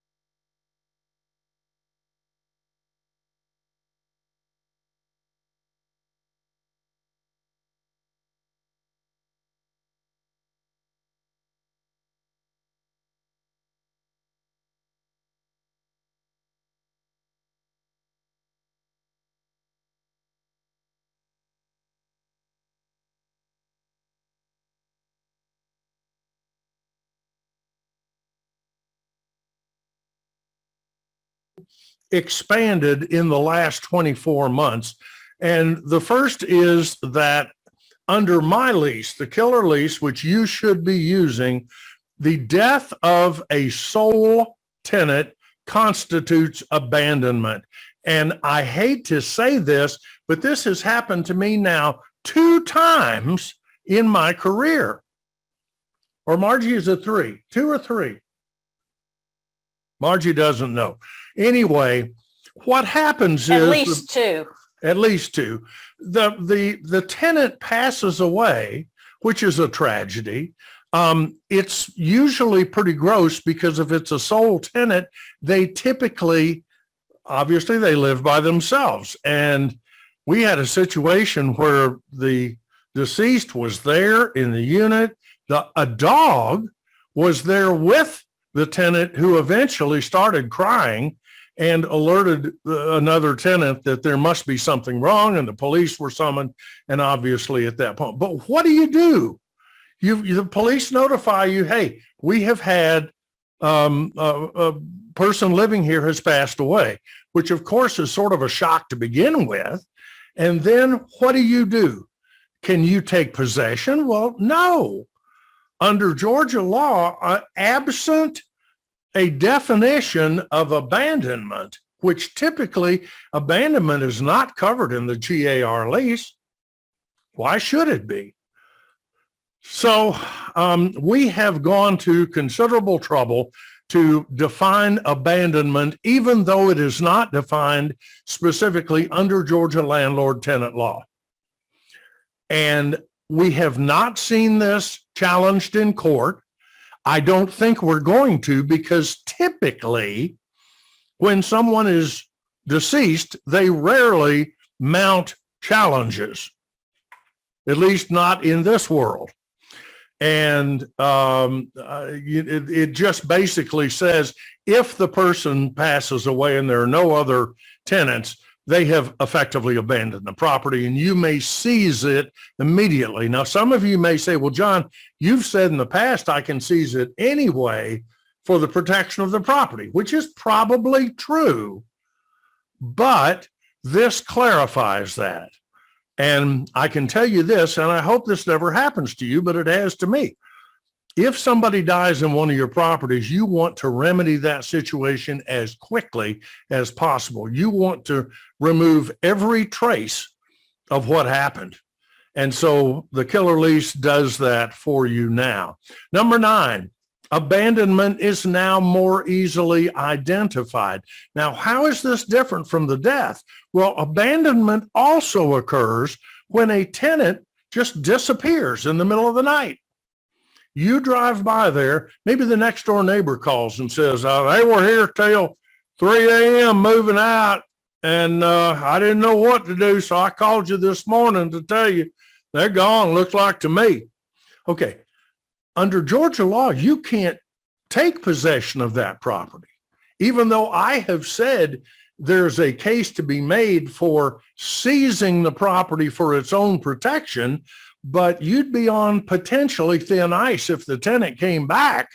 Expanded in the last 24 months. And the first is that under my lease, the killer lease, which you should be using, the death of a sole tenant constitutes abandonment. And I hate to say this, but this has happened to me now two times in my career. Or Margie is a three, two or three. Margie doesn't know. Anyway, what happens At is at least two. at least two. The the the tenant passes away, which is a tragedy. Um, it's usually pretty gross because if it's a sole tenant, they typically, obviously, they live by themselves. And we had a situation where the deceased was there in the unit. The a dog was there with the tenant who eventually started crying and alerted another tenant that there must be something wrong and the police were summoned and obviously at that point. But what do you do? You the police notify you hey we have had um, a, a person living here has passed away which of course is sort of a shock to begin with. And then what do you do? Can you take possession? Well no. Under georgia law uh, absent a definition of abandonment, which typically abandonment is not covered in the GAR lease. Why should it be? So um, we have gone to considerable trouble to define abandonment, even though it is not defined specifically under Georgia landlord tenant law. And we have not seen this challenged in court. I don't think we're going to because typically when someone is deceased, they rarely mount challenges, at least not in this world. And um, uh, it, it just basically says if the person passes away and there are no other tenants, they have effectively abandoned the property and you may seize it immediately. Now, some of you may say, well, John, you've said in the past I can seize it anyway for the protection of the property, which is probably true. But this clarifies that. And I can tell you this, and I hope this never happens to you, but it has to me if somebody dies in one of your properties, you want to remedy that situation as quickly as possible. You want to remove every trace of what happened. And so the killer lease does that for you now. Number nine, abandonment is now more easily identified. Now, how is this different from the death? Well, abandonment also occurs when a tenant just disappears in the middle of the night. You drive by there, maybe the next door neighbor calls and says, uh, they were here till 3 a.m. moving out and uh, I didn't know what to do. So I called you this morning to tell you they're gone, looks like to me. Okay. Under Georgia law, you can't take possession of that property. Even though I have said there's a case to be made for seizing the property for its own protection, but you'd be on potentially thin ice if the tenant came back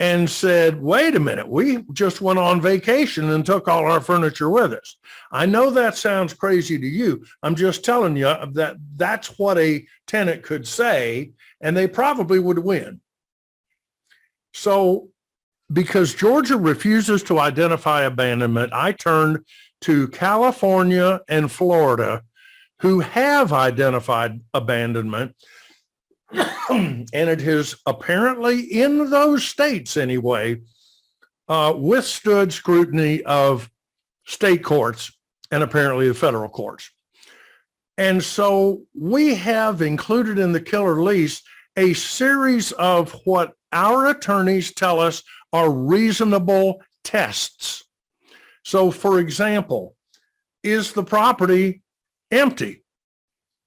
and said, wait a minute, we just went on vacation and took all our furniture with us. I know that sounds crazy to you. I'm just telling you that that's what a tenant could say, and they probably would win. So because Georgia refuses to identify abandonment, I turned to California and Florida who have identified abandonment and it has apparently in those states anyway uh, withstood scrutiny of state courts and apparently the federal courts. And so we have included in the killer lease a series of what our attorneys tell us are reasonable tests. So for example, is the property empty?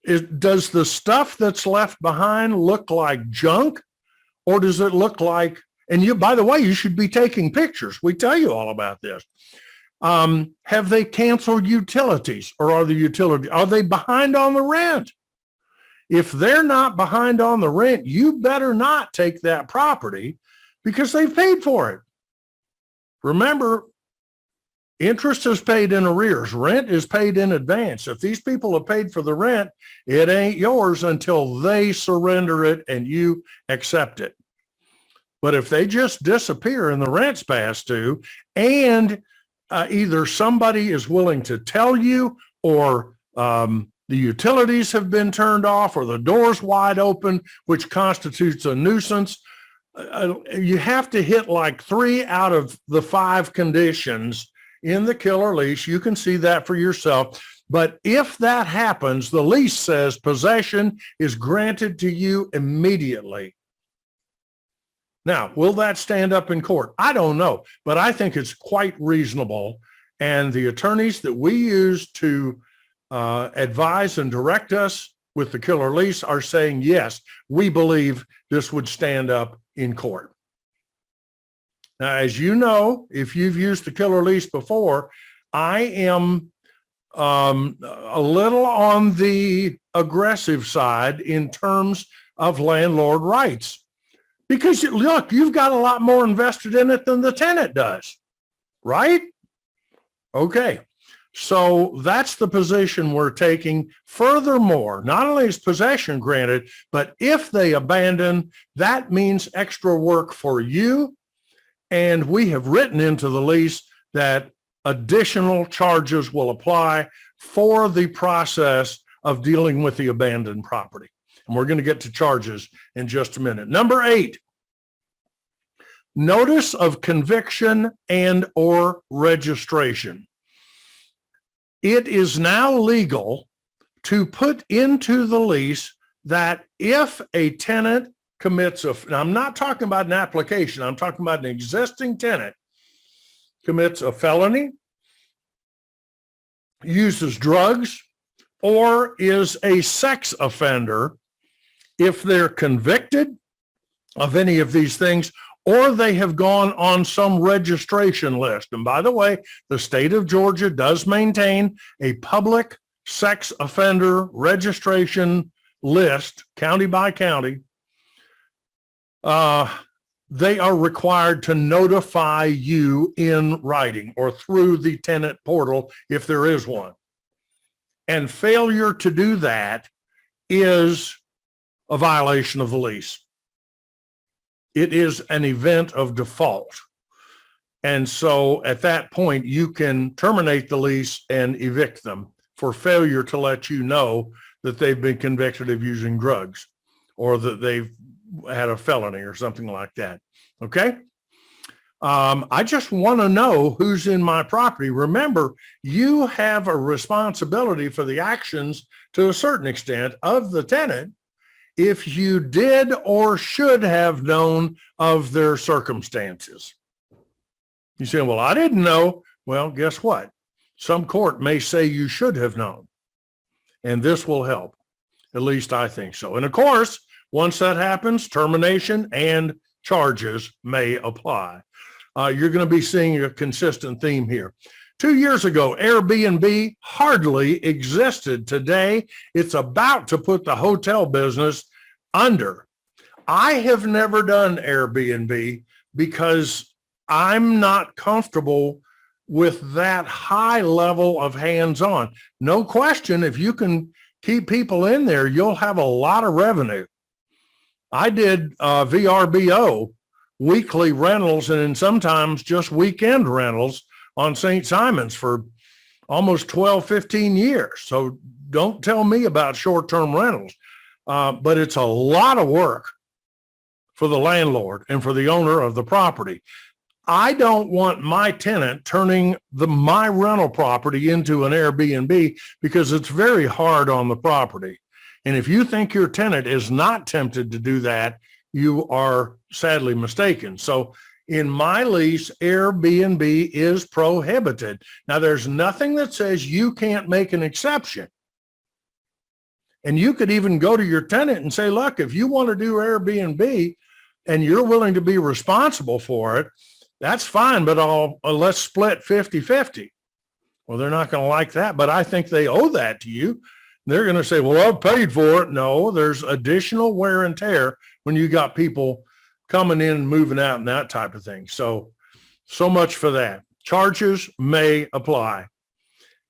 Is, does the stuff that's left behind look like junk or does it look like, and you, by the way, you should be taking pictures. We tell you all about this. Um, have they canceled utilities or are the utility, are they behind on the rent? If they're not behind on the rent, you better not take that property because they've paid for it. Remember, Interest is paid in arrears. Rent is paid in advance. If these people have paid for the rent, it ain't yours until they surrender it and you accept it. But if they just disappear and the rent's passed due and uh, either somebody is willing to tell you or um, the utilities have been turned off or the door's wide open, which constitutes a nuisance, uh, you have to hit like three out of the five conditions in the killer lease. You can see that for yourself. But if that happens, the lease says possession is granted to you immediately. Now, will that stand up in court? I don't know, but I think it's quite reasonable. And the attorneys that we use to uh, advise and direct us with the killer lease are saying, yes, we believe this would stand up in court. Now, as you know, if you've used the killer lease before, I am um, a little on the aggressive side in terms of landlord rights. Because look, you've got a lot more invested in it than the tenant does, right? Okay. So that's the position we're taking. Furthermore, not only is possession granted, but if they abandon, that means extra work for you and we have written into the lease that additional charges will apply for the process of dealing with the abandoned property. And we're going to get to charges in just a minute. Number eight, notice of conviction and or registration. It is now legal to put into the lease that if a tenant commits a, I'm not talking about an application, I'm talking about an existing tenant commits a felony, uses drugs, or is a sex offender, if they're convicted of any of these things, or they have gone on some registration list. And by the way, the state of Georgia does maintain a public sex offender registration list, county by county, uh, they are required to notify you in writing or through the tenant portal if there is one. And failure to do that is a violation of the lease. It is an event of default. And so at that point, you can terminate the lease and evict them for failure to let you know that they've been convicted of using drugs or that they've had a felony or something like that. Okay. Um, I just want to know who's in my property. Remember, you have a responsibility for the actions to a certain extent of the tenant if you did or should have known of their circumstances. You say, well, I didn't know. Well, guess what? Some court may say you should have known. And this will help. At least I think so. And of course, once that happens, termination and charges may apply. Uh, you're going to be seeing a consistent theme here. Two years ago, Airbnb hardly existed. Today, it's about to put the hotel business under. I have never done Airbnb because I'm not comfortable with that high level of hands-on. No question, if you can keep people in there, you'll have a lot of revenue. I did uh, VRBO weekly rentals and sometimes just weekend rentals on St. Simons for almost 12, 15 years. So don't tell me about short-term rentals. Uh, but it's a lot of work for the landlord and for the owner of the property. I don't want my tenant turning the my rental property into an Airbnb because it's very hard on the property. And if you think your tenant is not tempted to do that, you are sadly mistaken. So in my lease, Airbnb is prohibited. Now, there's nothing that says you can't make an exception. And you could even go to your tenant and say, look, if you want to do Airbnb and you're willing to be responsible for it, that's fine, but I'll, uh, let's split 50 50. Well, they're not going to like that, but I think they owe that to you. They're going to say, well, I've paid for it. No, there's additional wear and tear when you got people coming in moving out and that type of thing. So, so much for that. Charges may apply.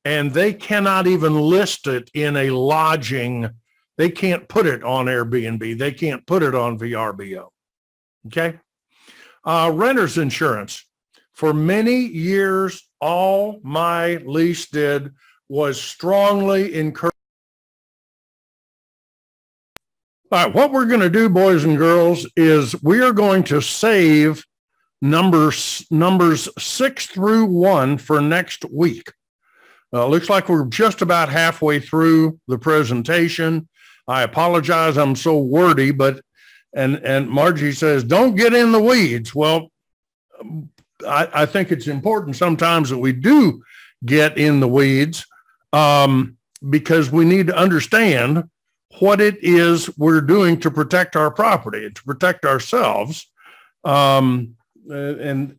And they cannot even list it in a lodging. They can't put it on Airbnb. They can't put it on VRBO. Okay. Uh, renter's insurance. For many years, all my lease did was strongly encourage All right, what we're going to do, boys and girls, is we are going to save numbers numbers six through one for next week. Uh, looks like we're just about halfway through the presentation. I apologize, I'm so wordy, but and and Margie says, "Don't get in the weeds." Well, I, I think it's important sometimes that we do get in the weeds um, because we need to understand what it is we're doing to protect our property, to protect ourselves. Um, and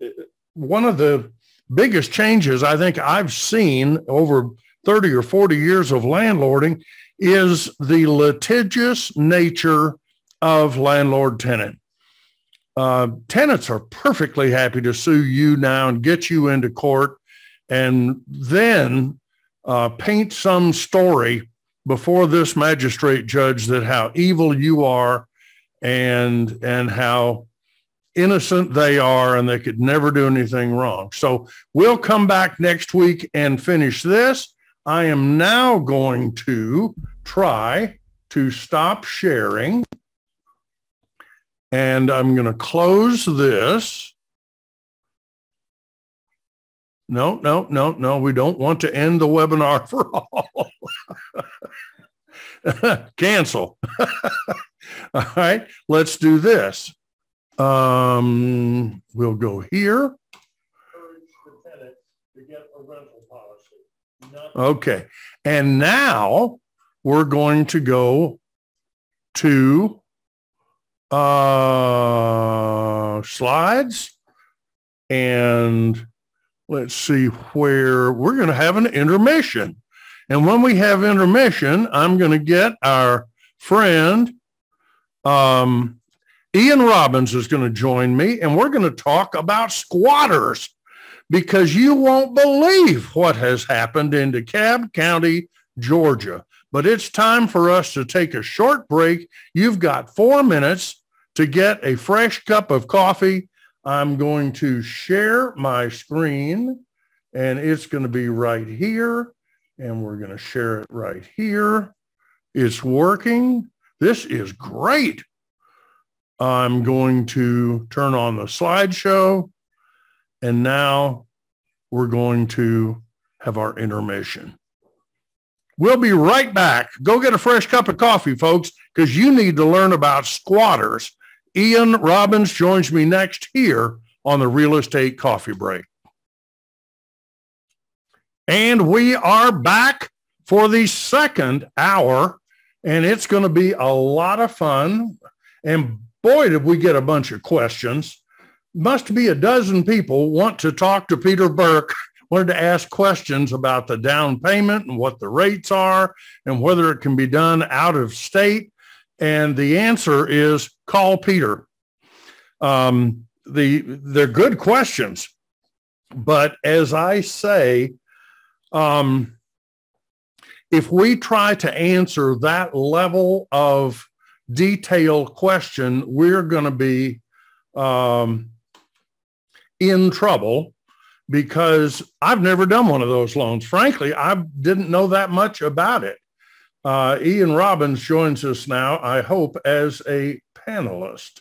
one of the biggest changes I think I've seen over 30 or 40 years of landlording is the litigious nature of landlord tenant. Uh, tenants are perfectly happy to sue you now and get you into court and then uh, paint some story before this magistrate judge that how evil you are and and how innocent they are and they could never do anything wrong. So we'll come back next week and finish this. I am now going to try to stop sharing and I'm going to close this. No, no, no, no. We don't want to end the webinar for all. Cancel. all right, let's do this. Um, we'll go here. Okay. And now we're going to go to uh, slides and let's see where we're going to have an intermission. And when we have intermission, I'm going to get our friend um, Ian Robbins is going to join me and we're going to talk about squatters because you won't believe what has happened in DeKalb County, Georgia. But it's time for us to take a short break. You've got four minutes to get a fresh cup of coffee. I'm going to share my screen and it's going to be right here. And we're going to share it right here. It's working. This is great. I'm going to turn on the slideshow. And now we're going to have our intermission. We'll be right back. Go get a fresh cup of coffee, folks, because you need to learn about squatters. Ian Robbins joins me next here on the Real Estate Coffee Break. And we are back for the second hour, and it's going to be a lot of fun. And boy, did we get a bunch of questions. Must be a dozen people want to talk to Peter Burke, wanted to ask questions about the down payment and what the rates are and whether it can be done out of state. And the answer is call Peter. Um, the they're good questions, but as I say, um, if we try to answer that level of detailed question, we're going to be um, in trouble because I've never done one of those loans. Frankly, I didn't know that much about it. Uh, Ian Robbins joins us now, I hope, as a panelist.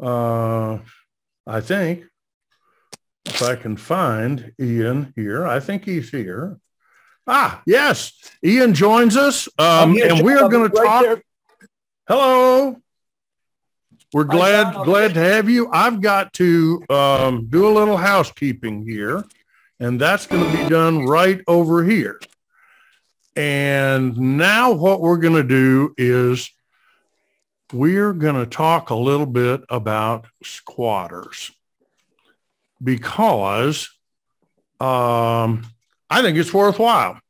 Uh, I think if I can find Ian here, I think he's here. Ah, yes, Ian joins us, um, and we are going to talk. There. Hello. We're glad glad to have you. I've got to um, do a little housekeeping here, and that's going to be done right over here. And now what we're going to do is we're going to talk a little bit about squatters because um, I think it's worthwhile.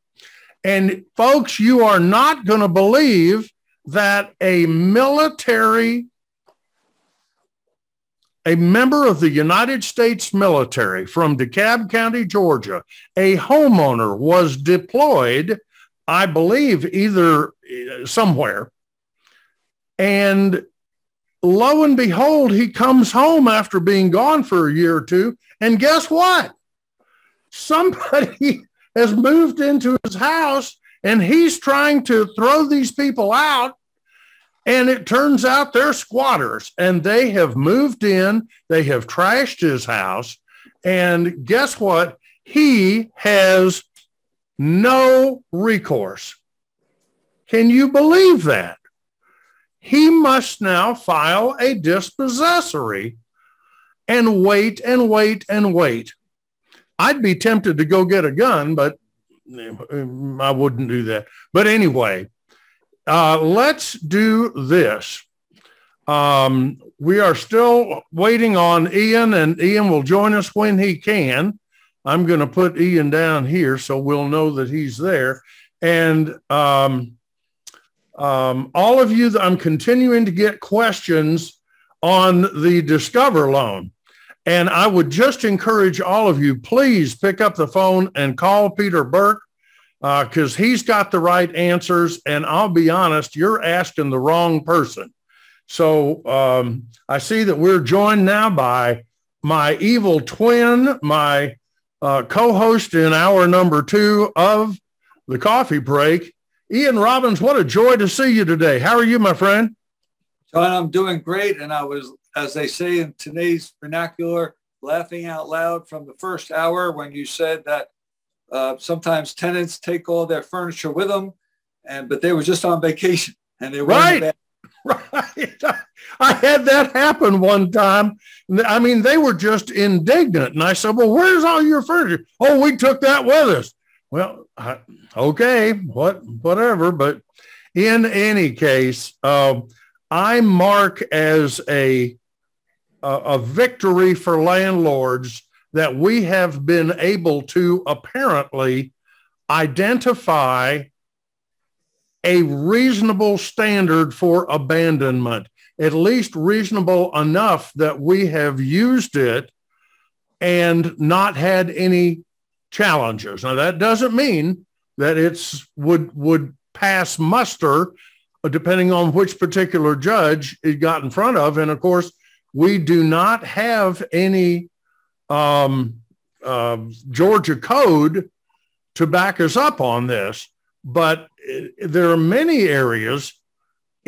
And folks, you are not going to believe that a military, a member of the United States military from DeKalb County, Georgia, a homeowner was deployed, I believe, either uh, somewhere and lo and behold, he comes home after being gone for a year or two. And guess what? Somebody has moved into his house and he's trying to throw these people out. And it turns out they're squatters and they have moved in. They have trashed his house. And guess what? He has no recourse. Can you believe that? he must now file a dispossessory and wait and wait and wait. I'd be tempted to go get a gun, but I wouldn't do that. But anyway, uh, let's do this. Um, we are still waiting on Ian, and Ian will join us when he can. I'm going to put Ian down here so we'll know that he's there. And um, um, all of you, I'm continuing to get questions on the Discover loan. And I would just encourage all of you, please pick up the phone and call Peter Burke because uh, he's got the right answers. And I'll be honest, you're asking the wrong person. So um, I see that we're joined now by my evil twin, my uh, co-host in hour number two of the coffee break, Ian Robbins, what a joy to see you today. How are you, my friend? John, I'm doing great. And I was, as they say in today's vernacular, laughing out loud from the first hour when you said that uh, sometimes tenants take all their furniture with them, and but they were just on vacation and they were right. Right. I had that happen one time. I mean, they were just indignant. And I said, well, where's all your furniture? Oh, we took that with us. Well, I, okay, what, whatever. But in any case, uh, I mark as a, a, a victory for landlords that we have been able to apparently identify a reasonable standard for abandonment, at least reasonable enough that we have used it and not had any challenges. Now that doesn't mean that it's would would pass muster uh, depending on which particular judge it got in front of. And of course, we do not have any um, uh, Georgia code to back us up on this, but uh, there are many areas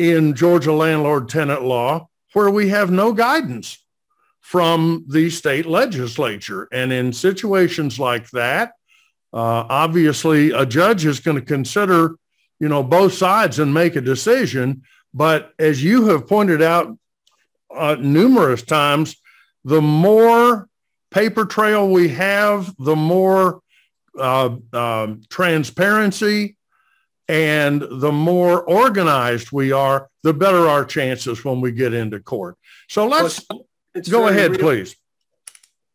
in Georgia landlord tenant law where we have no guidance from the state legislature. And in situations like that, uh, obviously a judge is going to consider, you know, both sides and make a decision. But as you have pointed out uh, numerous times, the more paper trail we have, the more uh, uh, transparency and the more organized we are, the better our chances when we get into court. So let's it's go ahead, real. please.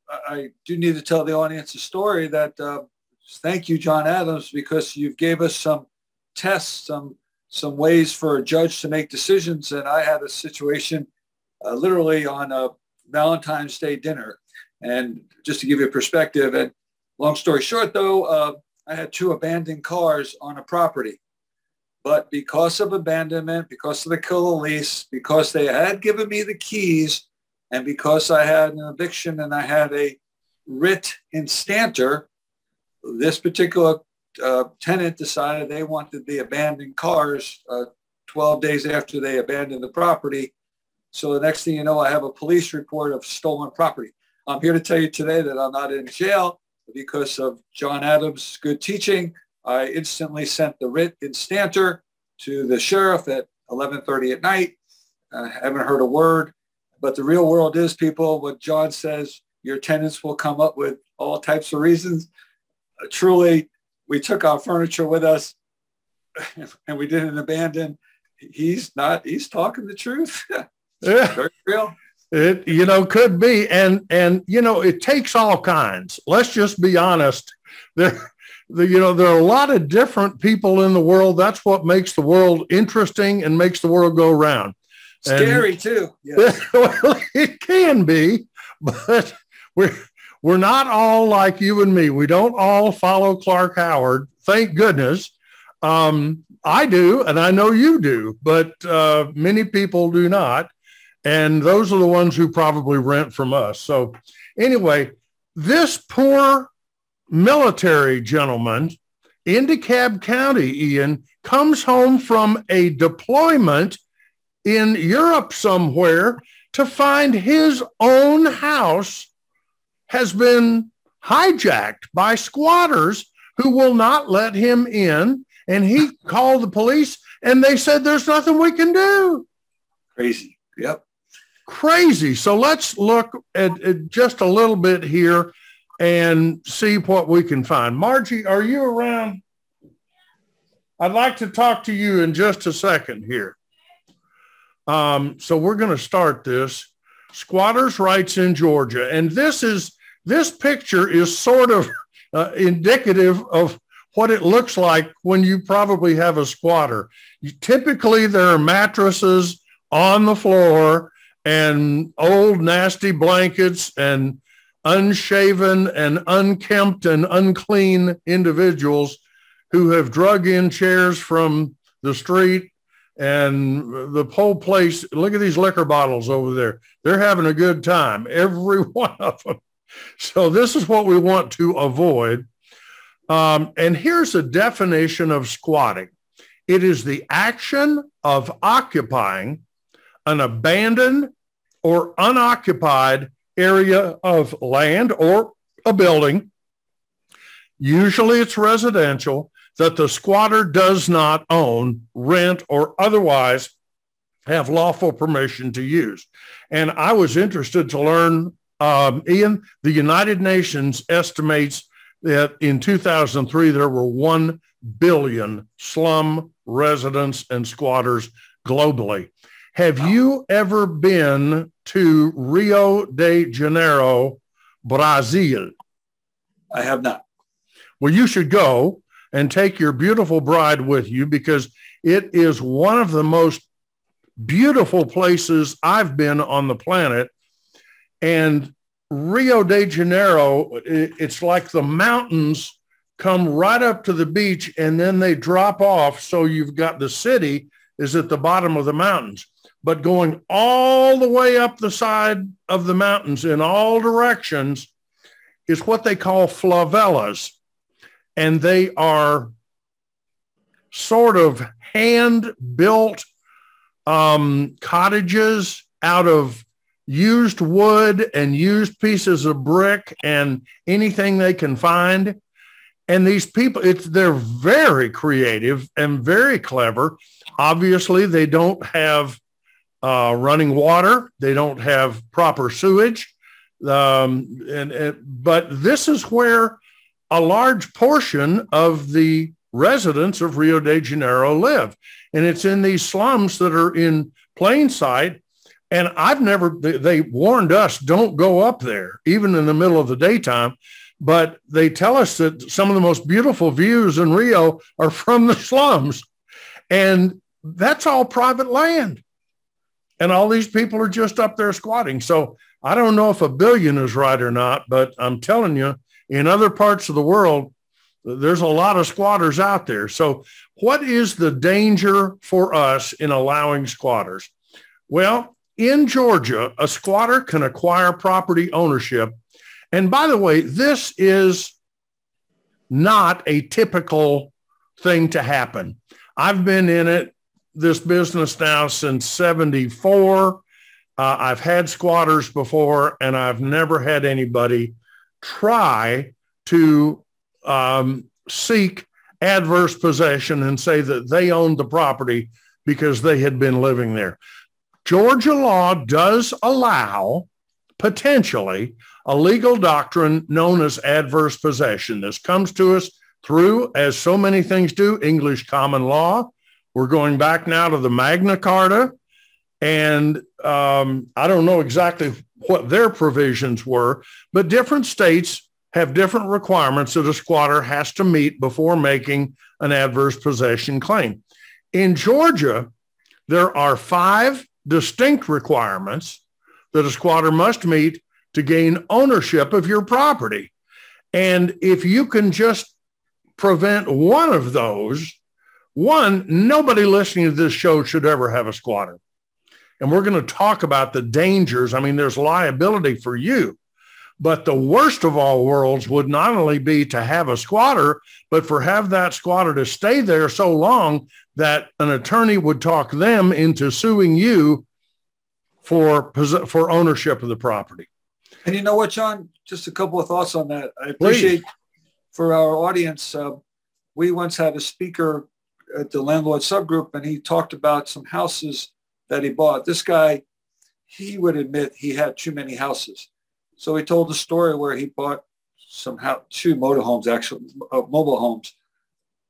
I do need to tell the audience a story that uh, thank you, John Adams, because you've gave us some tests, some some ways for a judge to make decisions. And I had a situation uh, literally on a Valentine's Day dinner. And just to give you a perspective, and long story short, though, uh, I had two abandoned cars on a property. But because of abandonment, because of the killer lease, because they had given me the keys, and because I had an eviction and I had a writ instanter, this particular uh, tenant decided they wanted the abandoned cars uh, 12 days after they abandoned the property. So the next thing you know, I have a police report of stolen property. I'm here to tell you today that I'm not in jail because of John Adams' good teaching. I instantly sent the writ instanter to the sheriff at 11:30 at night. I haven't heard a word, but the real world is people. What John says, your tenants will come up with all types of reasons. Uh, truly, we took our furniture with us, and we didn't abandon. He's not. He's talking the truth. yeah. Very real. It you know could be, and and you know it takes all kinds. Let's just be honest. There, the, you know there are a lot of different people in the world. That's what makes the world interesting and makes the world go round. Scary and, too. Yes. well, it can be, but we're we're not all like you and me. We don't all follow Clark Howard. Thank goodness. Um, I do, and I know you do, but uh, many people do not. And those are the ones who probably rent from us. So anyway, this poor military gentleman in DeKalb County, Ian, comes home from a deployment in Europe somewhere to find his own house has been hijacked by squatters who will not let him in. And he called the police and they said, there's nothing we can do. Crazy. Yep crazy. So let's look at, at, just a little bit here and see what we can find. Margie, are you around? I'd like to talk to you in just a second here. Um, so we're going to start this. Squatters' rights in Georgia. And this is this picture is sort of uh, indicative of what it looks like when you probably have a squatter. You, typically, there are mattresses on the floor and old nasty blankets and unshaven and unkempt and unclean individuals who have drug in chairs from the street and the whole place. Look at these liquor bottles over there. They're having a good time, every one of them. So this is what we want to avoid. Um, and here's a definition of squatting. It is the action of occupying an abandoned or unoccupied area of land or a building, usually it's residential, that the squatter does not own, rent, or otherwise have lawful permission to use. And I was interested to learn, um, Ian, the United Nations estimates that in 2003, there were 1 billion slum residents and squatters globally. Have you ever been to Rio de Janeiro, Brazil? I have not. Well, you should go and take your beautiful bride with you because it is one of the most beautiful places I've been on the planet. And Rio de Janeiro, it's like the mountains come right up to the beach and then they drop off. So you've got the city is at the bottom of the mountains but going all the way up the side of the mountains in all directions is what they call favelas. and they are sort of hand built um, cottages out of used wood and used pieces of brick and anything they can find. And these people, it's they're very creative and very clever. Obviously, they don't have uh, running water. They don't have proper sewage. Um, and, and but this is where a large portion of the residents of Rio de Janeiro live. And it's in these slums that are in plain sight. And I've never, they warned us, don't go up there, even in the middle of the daytime. But they tell us that some of the most beautiful views in Rio are from the slums. And that's all private land. And all these people are just up there squatting. So I don't know if a billion is right or not, but I'm telling you, in other parts of the world, there's a lot of squatters out there. So what is the danger for us in allowing squatters? Well, in Georgia, a squatter can acquire property ownership. And by the way, this is not a typical thing to happen. I've been in it, this business now since 74. Uh, I've had squatters before and I've never had anybody try to um, seek adverse possession and say that they owned the property because they had been living there. Georgia law does allow potentially a legal doctrine known as adverse possession. This comes to us through, as so many things do, English common law. We're going back now to the Magna Carta. And um, I don't know exactly what their provisions were, but different states have different requirements that a squatter has to meet before making an adverse possession claim. In Georgia, there are five distinct requirements that a squatter must meet to gain ownership of your property. And if you can just prevent one of those, one, nobody listening to this show should ever have a squatter. And we're going to talk about the dangers. I mean, there's liability for you, but the worst of all worlds would not only be to have a squatter, but for have that squatter to stay there so long that an attorney would talk them into suing you for for ownership of the property. And you know what, John? Just a couple of thoughts on that. I appreciate Please. for our audience. Uh, we once had a speaker at the landlord subgroup, and he talked about some houses that he bought. This guy, he would admit he had too many houses. So he told the story where he bought some house, two motorhomes, actually, uh, mobile homes.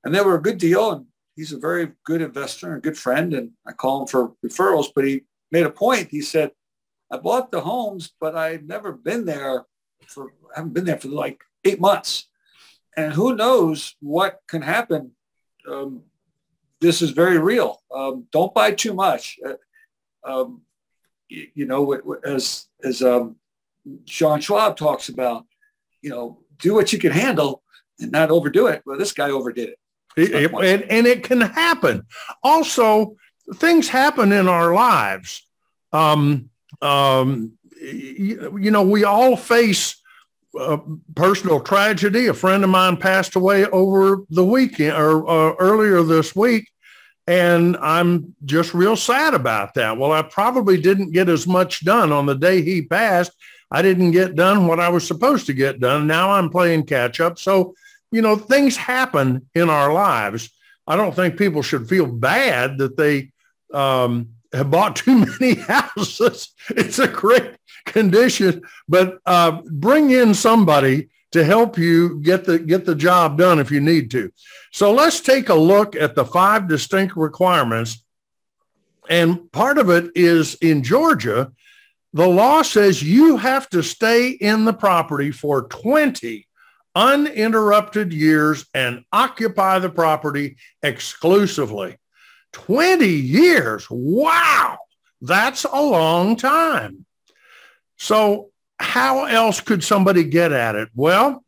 And they were a good deal. And he's a very good investor and good friend. And I call him for referrals. But he made a point. He said, I bought the homes, but I've never been there for, I haven't been there for like eight months. And who knows what can happen. Um, this is very real. Um, don't buy too much. Uh, um, you, you, know, as, as um, Sean Schwab talks about, you know, do what you can handle and not overdo it. Well, this guy overdid it. it and, and it can happen. Also, things happen in our lives. Um, um, you, you know, we all face uh, personal tragedy. A friend of mine passed away over the weekend or uh, earlier this week. And I'm just real sad about that. Well, I probably didn't get as much done on the day he passed I didn't get done what I was supposed to get done. Now I'm playing catch up. So, you know, things happen in our lives. I don't think people should feel bad that they um, have bought too many houses. It's a great condition, but uh, bring in somebody to help you get the get the job done if you need to. So let's take a look at the five distinct requirements. And part of it is in Georgia, the law says you have to stay in the property for 20 uninterrupted years and occupy the property exclusively. 20 years. Wow. That's a long time. So how else could somebody get at it? Well,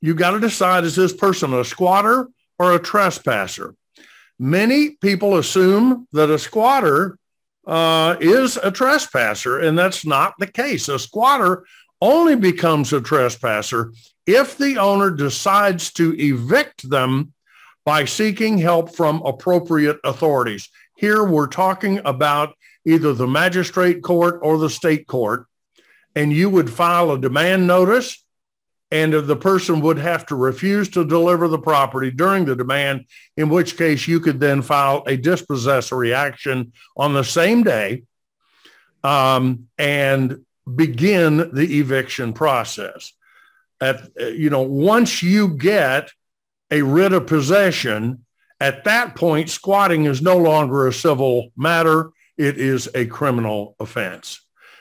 you got to decide, is this person a squatter or a trespasser? Many people assume that a squatter uh, is a trespasser, and that's not the case. A squatter only becomes a trespasser if the owner decides to evict them by seeking help from appropriate authorities. Here we're talking about either the magistrate court or the state court, and you would file a demand notice and the person would have to refuse to deliver the property during the demand, in which case you could then file a dispossessory action on the same day um, and begin the eviction process. At, you know, once you get a writ of possession, at that point, squatting is no longer a civil matter. It is a criminal offense.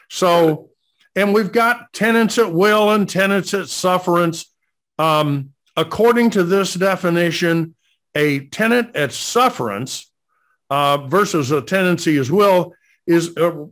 So and we've got tenants at will and tenants at sufferance. Um, according to this definition, a tenant at sufferance uh, versus a tenancy as will is uh,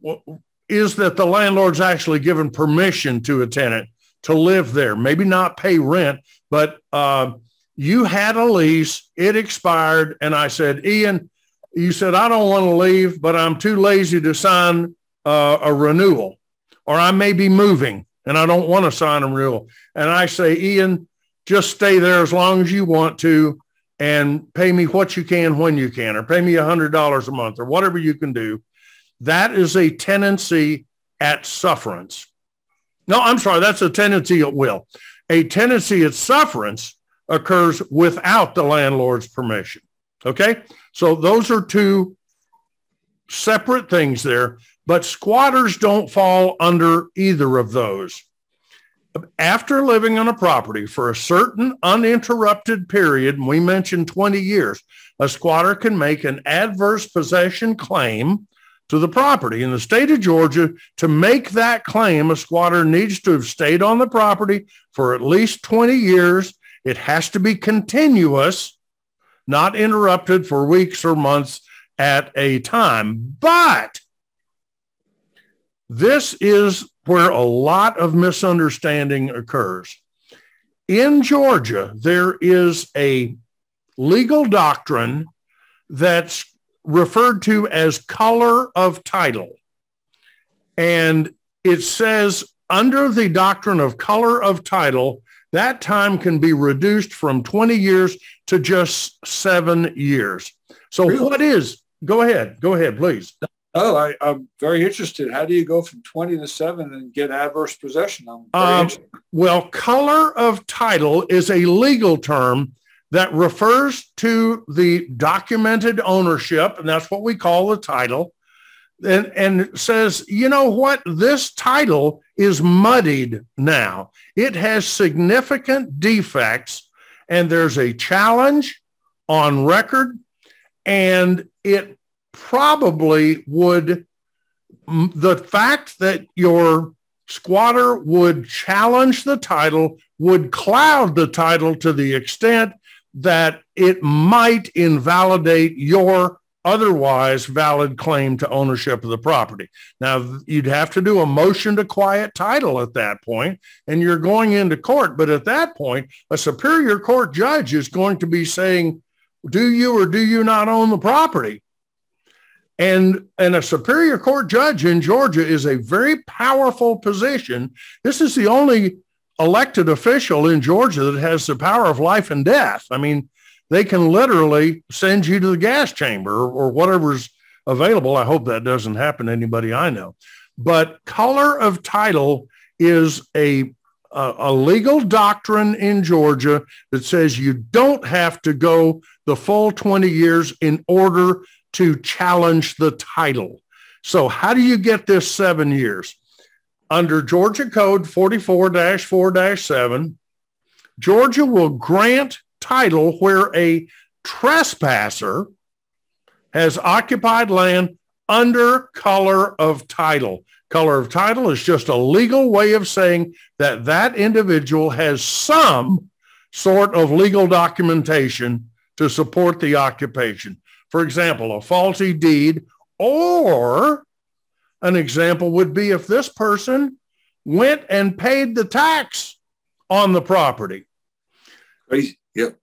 is that the landlord's actually given permission to a tenant to live there, maybe not pay rent, but uh, you had a lease, it expired, and I said, Ian, you said I don't want to leave, but I'm too lazy to sign uh, a renewal or I may be moving and I don't want to sign a renewal. And I say, Ian, just stay there as long as you want to and pay me what you can when you can, or pay me a hundred dollars a month or whatever you can do. That is a tenancy at sufferance. No, I'm sorry. That's a tenancy at will. A tenancy at sufferance occurs without the landlord's permission. Okay. So those are two separate things there but squatters don't fall under either of those. After living on a property for a certain uninterrupted period, and we mentioned 20 years, a squatter can make an adverse possession claim to the property. In the state of Georgia, to make that claim, a squatter needs to have stayed on the property for at least 20 years. It has to be continuous, not interrupted for weeks or months at a time. But this is where a lot of misunderstanding occurs. In Georgia, there is a legal doctrine that's referred to as color of title. And it says under the doctrine of color of title, that time can be reduced from 20 years to just seven years. So really? what is, go ahead, go ahead, please. Oh, I, am very interested. How do you go from 20 to 7 and get adverse possession? Um, well, color of title is a legal term that refers to the documented ownership, and that's what we call the title, and, and says, you know what, this title is muddied now. It has significant defects, and there's a challenge on record, and it probably would the fact that your squatter would challenge the title would cloud the title to the extent that it might invalidate your otherwise valid claim to ownership of the property. Now, you'd have to do a motion to quiet title at that point, and you're going into court. But at that point, a superior court judge is going to be saying, do you or do you not own the property? And, and a superior court judge in Georgia is a very powerful position. This is the only elected official in Georgia that has the power of life and death. I mean, they can literally send you to the gas chamber or, whatever's available. I hope that doesn't happen to anybody I know. But color of title is a, a, a legal doctrine in Georgia that says you don't have to go the full 20 years in order to challenge the title. So how do you get this seven years? Under Georgia Code 44-4-7, Georgia will grant title where a trespasser has occupied land under color of title. Color of title is just a legal way of saying that that individual has some sort of legal documentation to support the occupation. For example, a faulty deed or an example would be if this person went and paid the tax on the property. Yep.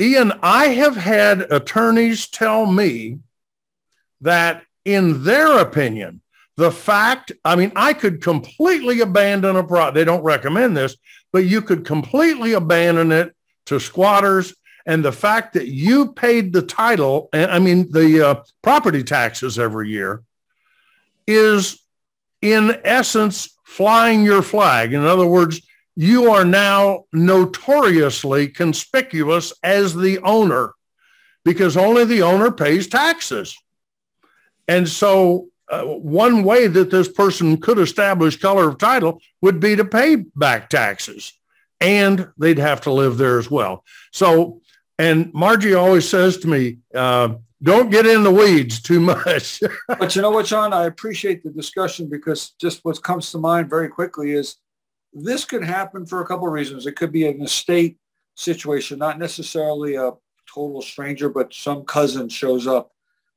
Ian, I have had attorneys tell me that in their opinion, the fact, I mean, I could completely abandon a pro. They don't recommend this, but you could completely abandon it to squatters. And the fact that you paid the title, I mean, the uh, property taxes every year is in essence flying your flag. In other words, you are now notoriously conspicuous as the owner because only the owner pays taxes. And so uh, one way that this person could establish color of title would be to pay back taxes and they'd have to live there as well. So, and Margie always says to me, uh, don't get in the weeds too much. but you know what, John, I appreciate the discussion because just what comes to mind very quickly is this could happen for a couple of reasons. It could be an estate situation, not necessarily a total stranger, but some cousin shows up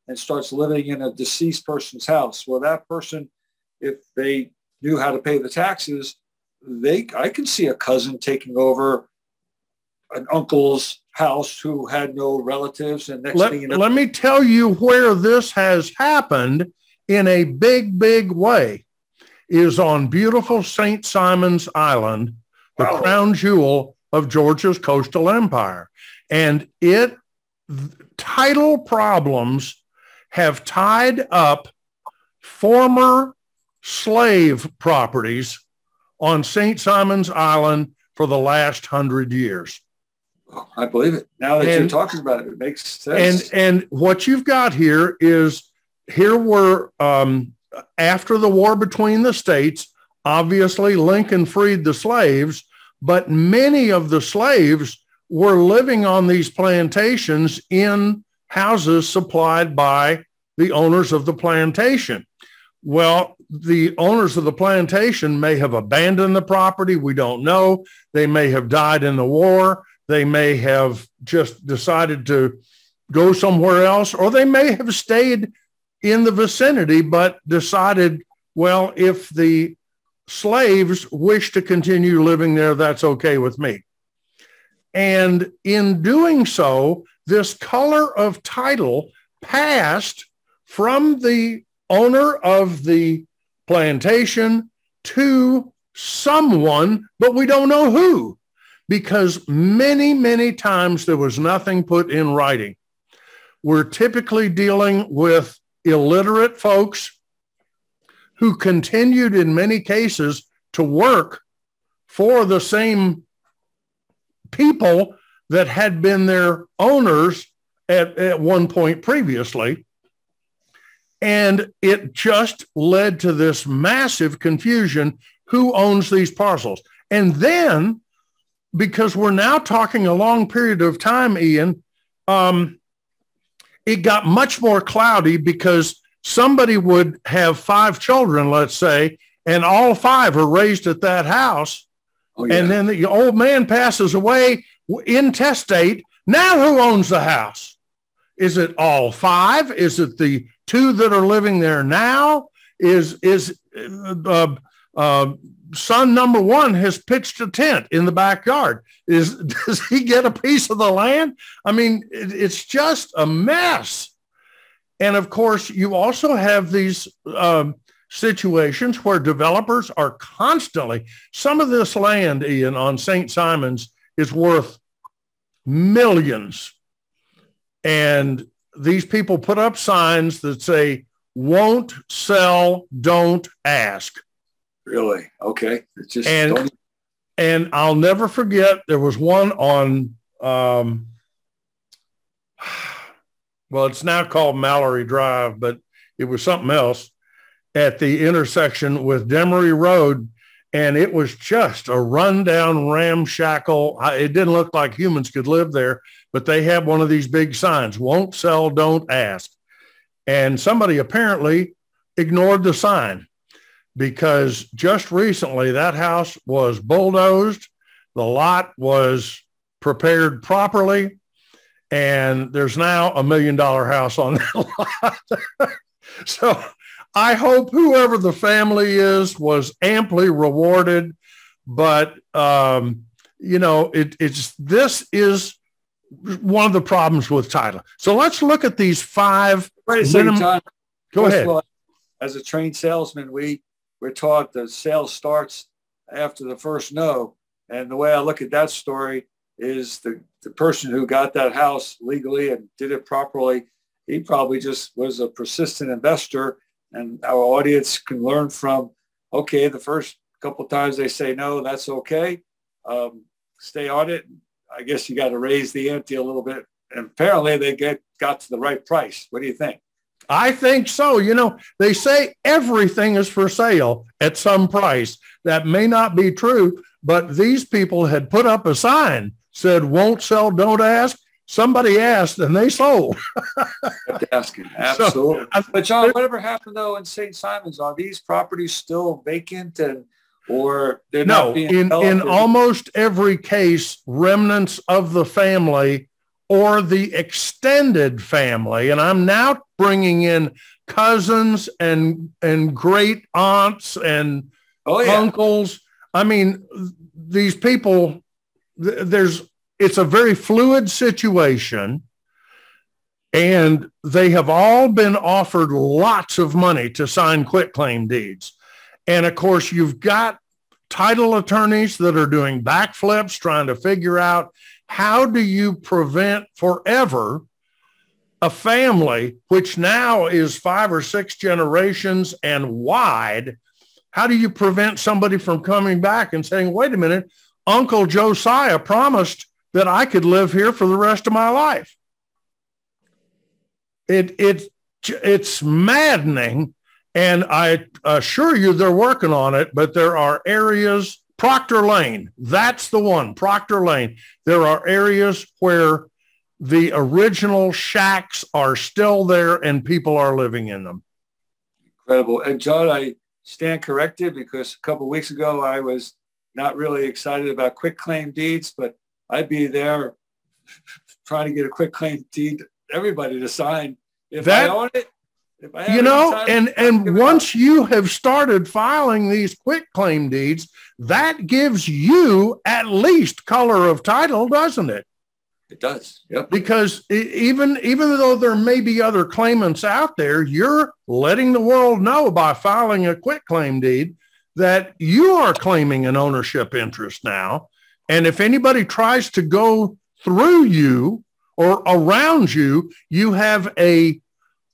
and starts living in a deceased person's house. Well, that person, if they knew how to pay the taxes, they I can see a cousin taking over an uncle's house who had no relatives and next let, thing you know, let me tell you where this has happened in a big big way is on beautiful St. Simons Island, the wow. crown jewel of Georgia's coastal empire. And it title problems have tied up former slave properties on St. Simons Island for the last hundred years. I believe it. Now that and, you're talking about it, it makes sense. And and what you've got here is here were um, after the war between the states. Obviously, Lincoln freed the slaves, but many of the slaves were living on these plantations in houses supplied by the owners of the plantation. Well, the owners of the plantation may have abandoned the property. We don't know. They may have died in the war. They may have just decided to go somewhere else, or they may have stayed in the vicinity, but decided, well, if the slaves wish to continue living there, that's okay with me. And in doing so, this color of title passed from the owner of the plantation to someone, but we don't know who because many, many times there was nothing put in writing. We're typically dealing with illiterate folks who continued in many cases to work for the same people that had been their owners at, at one point previously. And it just led to this massive confusion. Who owns these parcels? And then, because we're now talking a long period of time, Ian, um, it got much more cloudy because somebody would have five children, let's say, and all five are raised at that house. Oh, yeah. And then the old man passes away intestate. Now who owns the house? Is it all five? Is it the two that are living there now? Is is uh, uh, son number one has pitched a tent in the backyard? Is does he get a piece of the land? I mean, it, it's just a mess. And of course, you also have these um, situations where developers are constantly. Some of this land, Ian, on St. Simons is worth millions. And these people put up signs that say, won't sell, don't ask. Really? Okay. It's just and, don't... and I'll never forget there was one on um, well, it's now called Mallory Drive, but it was something else at the intersection with Demere Road and it was just a rundown ramshackle. It didn't look like humans could live there, but they had one of these big signs, won't sell, don't ask. And somebody apparently ignored the sign because just recently that house was bulldozed. The lot was prepared properly. And there's now a million dollar house on that lot. so I hope whoever the family is was amply rewarded. But um, you know, it, it's this is one of the problems with title. So let's look at these five. Wait a second, John. Go First ahead. All, as a trained salesman, we we're taught the sales starts after the first no. And the way I look at that story is the, the person who got that house legally and did it properly, he probably just was a persistent investor. And our audience can learn from, okay, the first couple times they say no, that's okay. Um, stay on it. I guess you got to raise the ante a little bit. And apparently they get got to the right price. What do you think? I think so. You know, they say everything is for sale at some price. That may not be true, but these people had put up a sign said, won't sell, don't ask. Somebody asked and they sold. asking, absolutely. So, but John, whatever happened though in St. Simons? Are these properties still vacant and or they're no, in, in almost every case, remnants of the family or the extended family. And I'm now bringing in cousins and and great aunts and oh, yeah. uncles. I mean, these people. There's it's a very fluid situation, and they have all been offered lots of money to sign quitclaim deeds. And of course, you've got title attorneys that are doing backflips trying to figure out how do you prevent forever a family, which now is five or six generations and wide, how do you prevent somebody from coming back and saying, wait a minute, Uncle Josiah promised that I could live here for the rest of my life? It, it, it's maddening. And I assure you they're working on it, but there are areas Proctor Lane, that's the one, Proctor Lane. There are areas where the original shacks are still there and people are living in them. Incredible. And John, I stand corrected because a couple weeks ago I was not really excited about quick claim deeds, but I'd be there trying to get a quick claim deed, everybody to sign. If that, I own it, you know, and and once you have started filing these quick claim deeds, that gives you at least color of title, doesn't it? It does. Yep. Because even even though there may be other claimants out there, you're letting the world know by filing a quick claim deed that you are claiming an ownership interest now. And if anybody tries to go through you or around you, you have a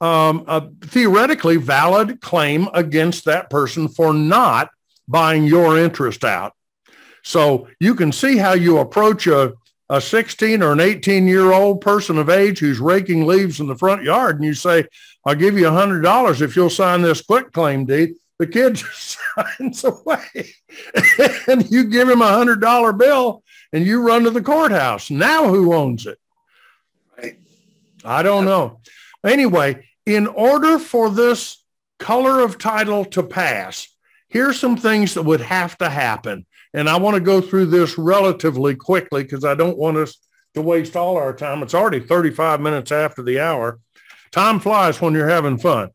um, a theoretically valid claim against that person for not buying your interest out. So you can see how you approach a, a 16 or an 18 year old person of age who's raking leaves in the front yard and you say, I'll give you $100 if you'll sign this quick claim deed. The kid just signs away and you give him a $100 bill and you run to the courthouse. Now who owns it? I don't know. Anyway, in order for this color of title to pass, here's some things that would have to happen. And I want to go through this relatively quickly because I don't want us to waste all our time. It's already 35 minutes after the hour. Time flies when you're having fun.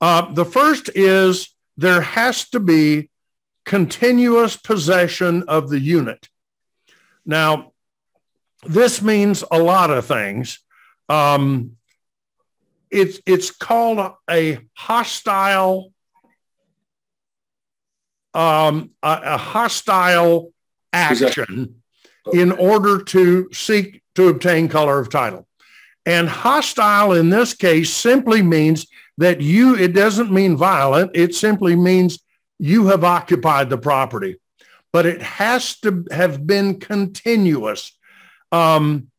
Uh, the first is there has to be continuous possession of the unit. Now, this means a lot of things. Um, it's it's called a hostile um, a, a hostile action in order to seek to obtain color of title. And hostile in this case simply means that you, it doesn't mean violent. It simply means you have occupied the property, but it has to have been continuous. Um,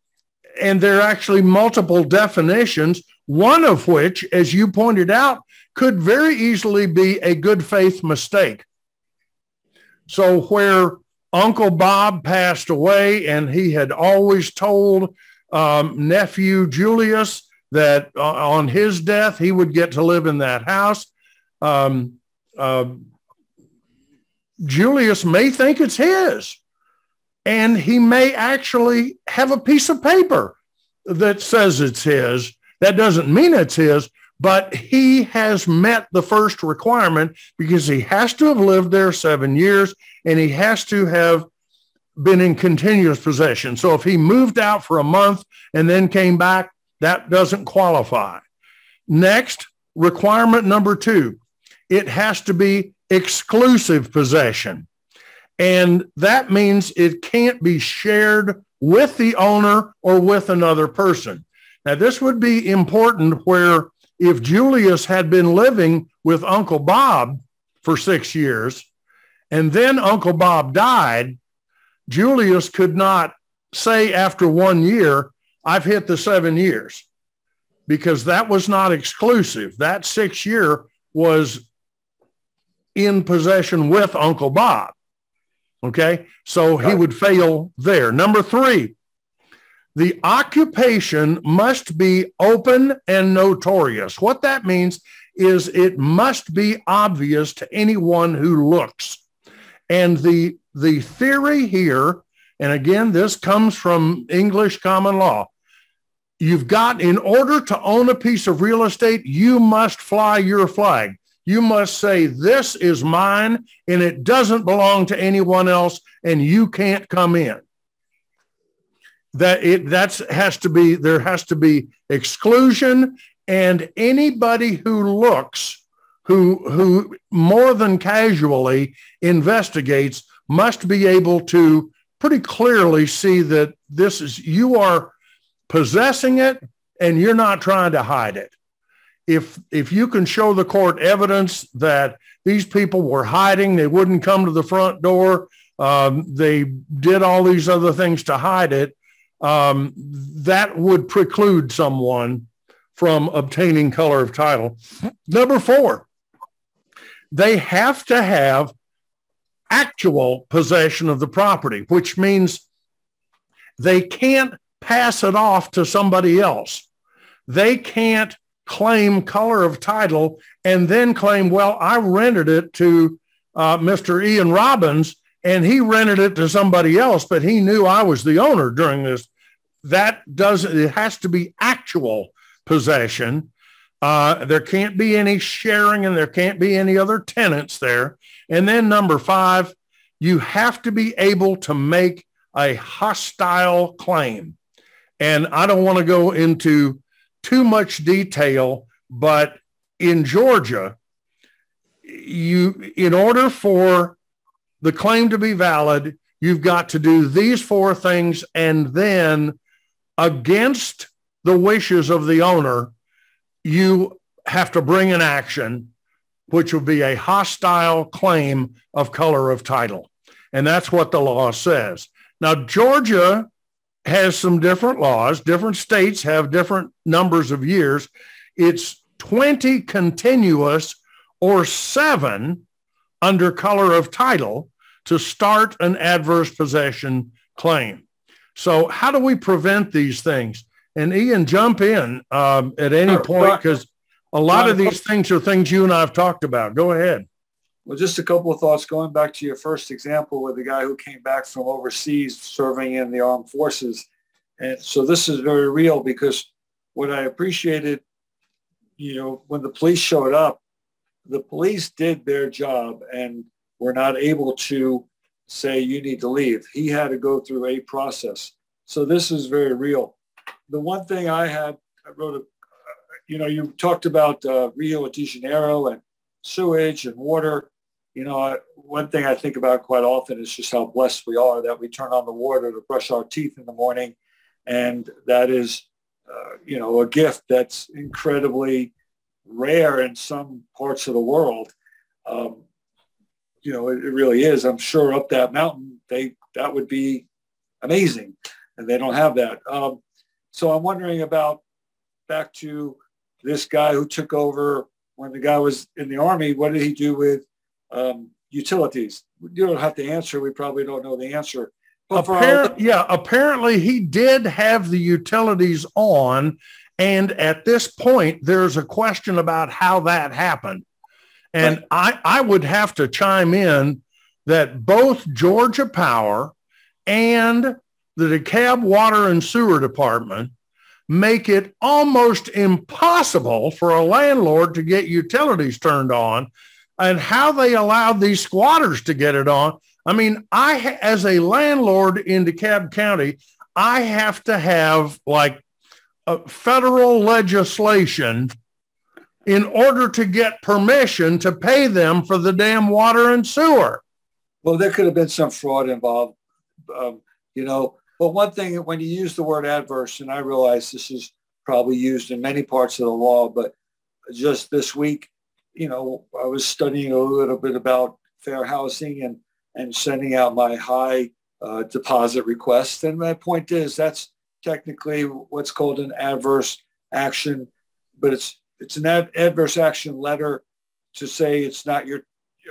and there are actually multiple definitions one of which, as you pointed out, could very easily be a good faith mistake. So where Uncle Bob passed away and he had always told um, nephew Julius that uh, on his death he would get to live in that house. Um, uh, Julius may think it's his, and he may actually have a piece of paper that says it's his that doesn't mean it's his, but he has met the first requirement because he has to have lived there seven years and he has to have been in continuous possession. So if he moved out for a month and then came back, that doesn't qualify. Next, requirement number two, it has to be exclusive possession. And that means it can't be shared with the owner or with another person. Now, this would be important where if Julius had been living with Uncle Bob for six years and then Uncle Bob died, Julius could not say after one year, I've hit the seven years because that was not exclusive. That six year was in possession with Uncle Bob. Okay. So he would fail there. Number three, the occupation must be open and notorious. What that means is it must be obvious to anyone who looks. And the, the theory here, and again, this comes from English common law. You've got, in order to own a piece of real estate, you must fly your flag. You must say, this is mine and it doesn't belong to anyone else and you can't come in. That it that's has to be, there has to be exclusion. And anybody who looks who who more than casually investigates must be able to pretty clearly see that this is you are possessing it and you're not trying to hide it. If if you can show the court evidence that these people were hiding they wouldn't come to the front door um, they did all these other things to hide it um, that would preclude someone from obtaining color of title number four they have to have actual possession of the property, which means they can't pass it off to somebody else. They can't claim color of title and then claim, well, I rented it to uh, Mr. Ian Robbins and he rented it to somebody else, but he knew I was the owner during this. That doesn't, it has to be actual possession. Uh, there can't be any sharing and there can't be any other tenants there. And then number five, you have to be able to make a hostile claim. And I don't want to go into too much detail, but in Georgia, you, in order for the claim to be valid, you've got to do these four things and then against the wishes of the owner, you have to bring an action which would be a hostile claim of color of title. And that's what the law says. Now, Georgia has some different laws. Different states have different numbers of years. It's 20 continuous or seven under color of title to start an adverse possession claim. So how do we prevent these things? And Ian, jump in um, at any sure. point because a lot of these things are things you and I have talked about. Go ahead. Well, just a couple of thoughts going back to your first example with the guy who came back from overseas serving in the armed forces. And so this is very real because what I appreciated, you know, when the police showed up, the police did their job and were not able to say you need to leave. He had to go through a process. So this is very real the one thing I had, I wrote a, you know, you talked about uh, Rio de Janeiro and sewage and water. You know, one thing I think about quite often is just how blessed we are that we turn on the water to brush our teeth in the morning. And that is, uh, you know, a gift that's incredibly rare in some parts of the world. Um, you know, it, it really is. I'm sure up that mountain, they that would be amazing, and they don't have that. Um, so I'm wondering about back to this guy who took over when the guy was in the army. What did he do with um, utilities? You don't have to answer. We probably don't know the answer. Appar- yeah, apparently he did have the utilities on. And at this point, there's a question about how that happened. And right. I, I would have to chime in that both Georgia Power and the DeKalb Water and Sewer Department make it almost impossible for a landlord to get utilities turned on and how they allowed these squatters to get it on. I mean, I, as a landlord in DeKalb County, I have to have like a federal legislation in order to get permission to pay them for the damn water and sewer. Well, there could have been some fraud involved, um, you know. But one thing, when you use the word adverse, and I realize this is probably used in many parts of the law, but just this week, you know, I was studying a little bit about fair housing and, and sending out my high uh, deposit request. And my point is that's technically what's called an adverse action, but it's it's an ad- adverse action letter to say it's not your.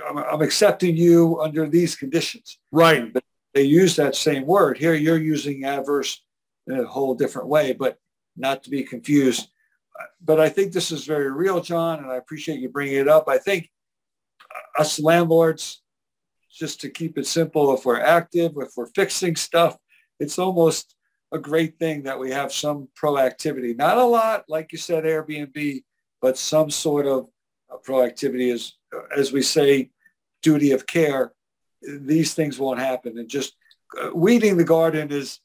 I'm, I'm accepting you under these conditions. Right. But they use that same word here. You're using adverse in a whole different way, but not to be confused. But I think this is very real, John, and I appreciate you bringing it up. I think us landlords, just to keep it simple, if we're active, if we're fixing stuff, it's almost a great thing that we have some proactivity. Not a lot, like you said, Airbnb, but some sort of proactivity is, as we say, duty of care. These things won't happen. And just uh, weeding the garden is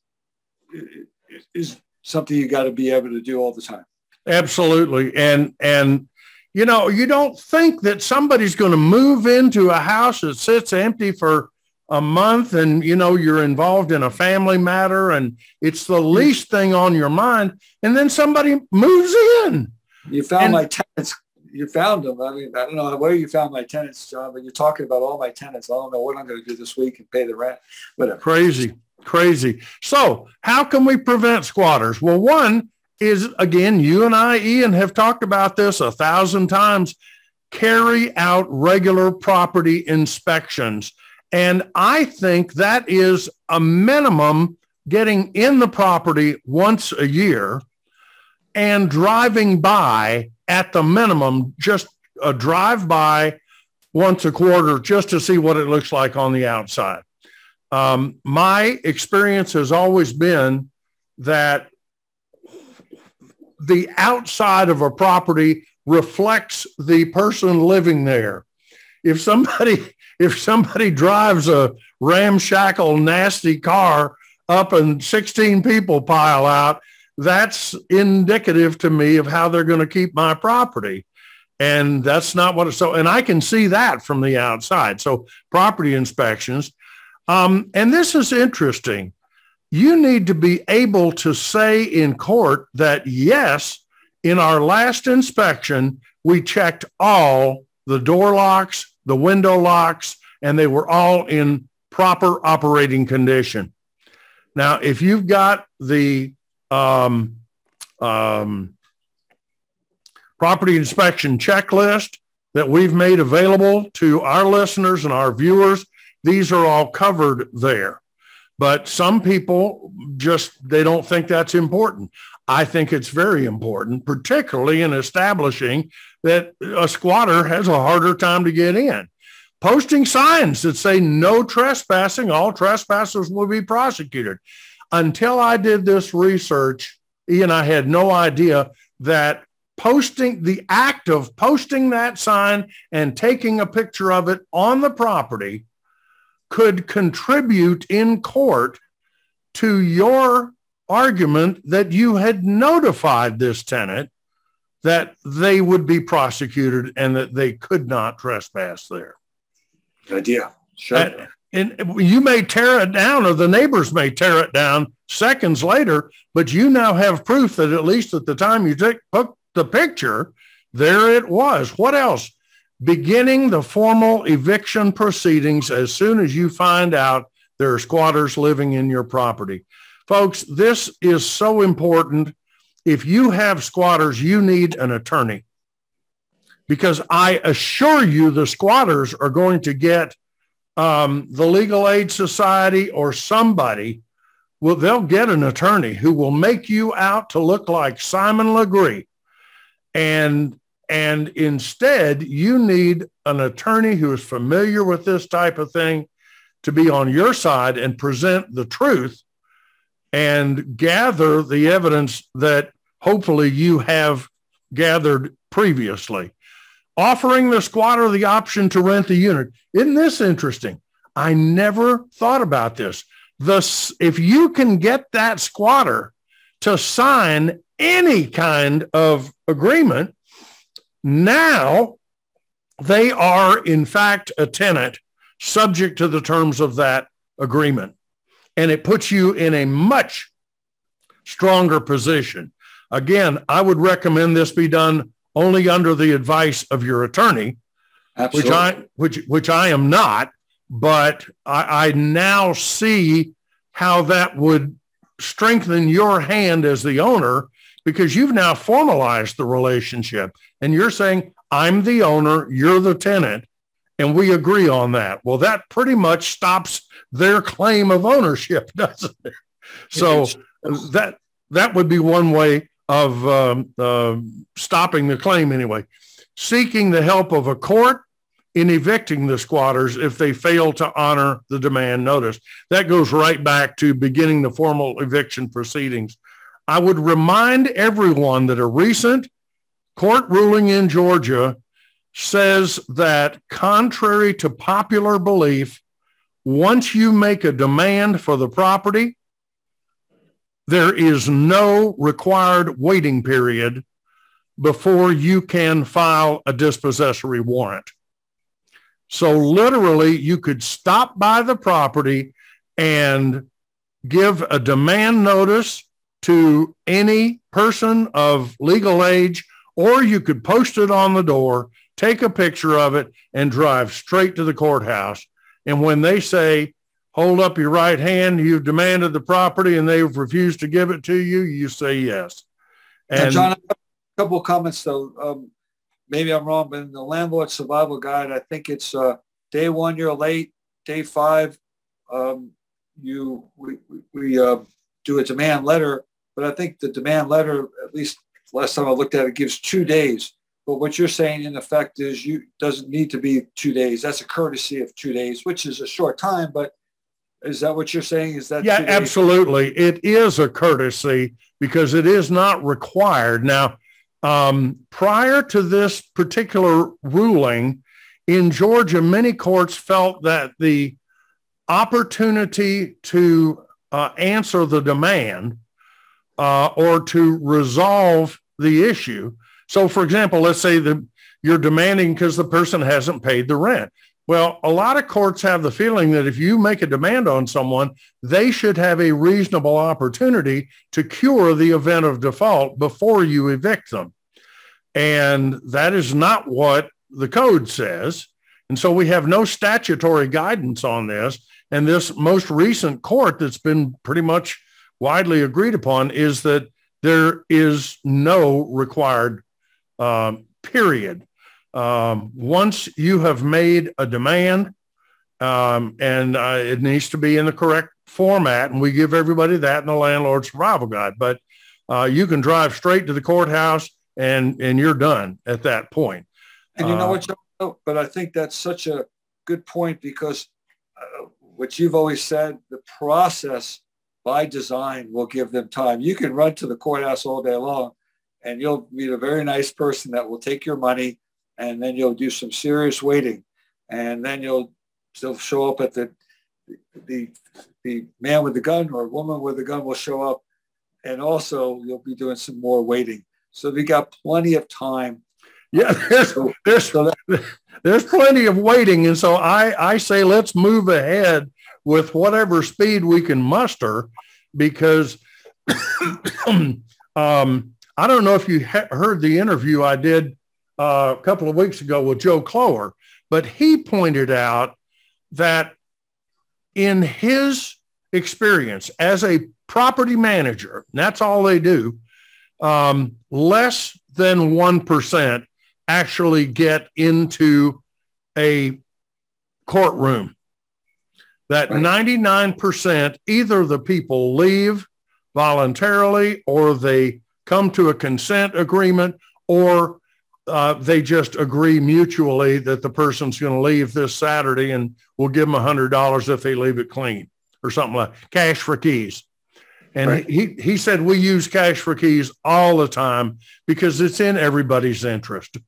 is something you got to be able to do all the time. Absolutely. And and you know, you don't think that somebody's going to move into a house that sits empty for a month and you know you're involved in a family matter and it's the mm-hmm. least thing on your mind and then somebody moves in. You found and, my tenants you found them. I mean i don't know where you found my tenants john but you're talking about all my tenants. I don't know what i'm going to do this week and pay the rent whatever crazy crazy. So how can we prevent squatters? Well one is again you and i ian have talked about this a thousand times. Carry out regular property inspections and I think that is a minimum getting in the property once a year and driving by at the minimum, just a drive by once a quarter just to see what it looks like on the outside. Um, my experience has always been that the outside of a property reflects the person living there. If somebody if somebody drives a ramshackle, nasty car up and 16 people pile out, that's indicative to me of how they're going to keep my property. And that's not what it's so, and I can see that from the outside. So property inspections. Um, and this is interesting. You need to be able to say in court that yes, in our last inspection, we checked all the door locks, the window locks, and they were all in proper operating condition. Now, if you've got the um, um, property inspection checklist that we've made available to our listeners and our viewers, these are all covered there. But some people just, they don't think that's important. I think it's very important, particularly in establishing that a squatter has a harder time to get in. Posting signs that say no trespassing, all trespassers will be prosecuted. Until I did this research, Ian, I had no idea that posting the act of posting that sign and taking a picture of it on the property could contribute in court to your argument that you had notified this tenant that they would be prosecuted and that they could not trespass there. Good idea. Sure. And, and you may tear it down or the neighbors may tear it down seconds later, but you now have proof that at least at the time you took the picture, there it was. What else? Beginning the formal eviction proceedings as soon as you find out there are squatters living in your property. Folks, this is so important if you have squatters, you need an attorney because I assure you the squatters are going to get um, the Legal Aid Society or somebody. Well, they'll get an attorney who will make you out to look like Simon Legree. And, and instead, you need an attorney who is familiar with this type of thing to be on your side and present the truth and gather the evidence that hopefully you have gathered previously. Offering the squatter the option to rent the unit. Isn't this interesting? I never thought about this. The, if you can get that squatter to sign any kind of agreement, Now they are, in fact, a tenant subject to the terms of that agreement. And it puts you in a much stronger position. Again, I would recommend this be done only under the advice of your attorney, Absolutely. which I which which I am not, but I, I now see how that would strengthen your hand as the owner because you've now formalized the relationship and you're saying, I'm the owner, you're the tenant, and we agree on that. Well, that pretty much stops their claim of ownership, doesn't it? So that that would be one way of um, uh, stopping the claim anyway. Seeking the help of a court in evicting the squatters if they fail to honor the demand notice. That goes right back to beginning the formal eviction proceedings. I would remind everyone that a recent court ruling in Georgia says that contrary to popular belief, once you make a demand for the property, there is no required waiting period before you can file a dispossessory warrant. So literally you could stop by the property and give a demand notice to any person of legal age, or you could post it on the door, take a picture of it, and drive straight to the courthouse. And when they say, hold up your right hand, you've demanded the property and they've refused to give it to you, you say yes. And now, John, a couple of comments though. Um, maybe I'm wrong, but in the landlord survival guide, I think it's uh, day one, you're late. Day five, um, you we, we uh, do a demand letter, but I think the demand letter, at least last time I looked at it, gives two days. But what you're saying in effect is you doesn't need to be two days. That's a courtesy of two days, which is a short time, but is that what you're saying? Is that yeah, absolutely. It is a courtesy because it is not required. Now, um, prior to this particular ruling in Georgia, many courts felt that the opportunity to uh, answer the demand uh, or to resolve the issue. So, for example, let's say that you're demanding because the person hasn't paid the rent. Well, a lot of courts have the feeling that if you make a demand on someone, they should have a reasonable opportunity to cure the event of default before you evict them. And that is not what the code says. And so we have no statutory guidance on this. And this most recent court that's been pretty much widely agreed upon is that there is no required um, period um, once you have made a demand, um, and uh, it needs to be in the correct format, and we give everybody that in the landlord survival guide. But uh, you can drive straight to the courthouse, and and you're done at that point. And you know what? Uh, but I think that's such a good point because uh, what you've always said, the process by design will give them time. You can run to the courthouse all day long, and you'll meet a very nice person that will take your money and then you'll do some serious waiting, and then you'll still show up at the the the man with the gun or woman with the gun will show up, and also you'll be doing some more waiting. So we got plenty of time. Yeah, there's there's, so that, there's plenty of waiting, and so I I say let's move ahead with whatever speed we can muster, because um, I don't know if you ha- heard the interview I did uh, a couple of weeks ago with Joe Clower, but he pointed out that in his experience as a property manager, that's all they do, um, less than 1% actually get into a courtroom. That right. 99% either the people leave voluntarily or they come to a consent agreement or uh, they just agree mutually that the person's going to leave this Saturday and we'll give them a hundred dollars if they leave it clean or something like cash for keys. And right. he, he said, we use cash for keys all the time because it's in everybody's interest.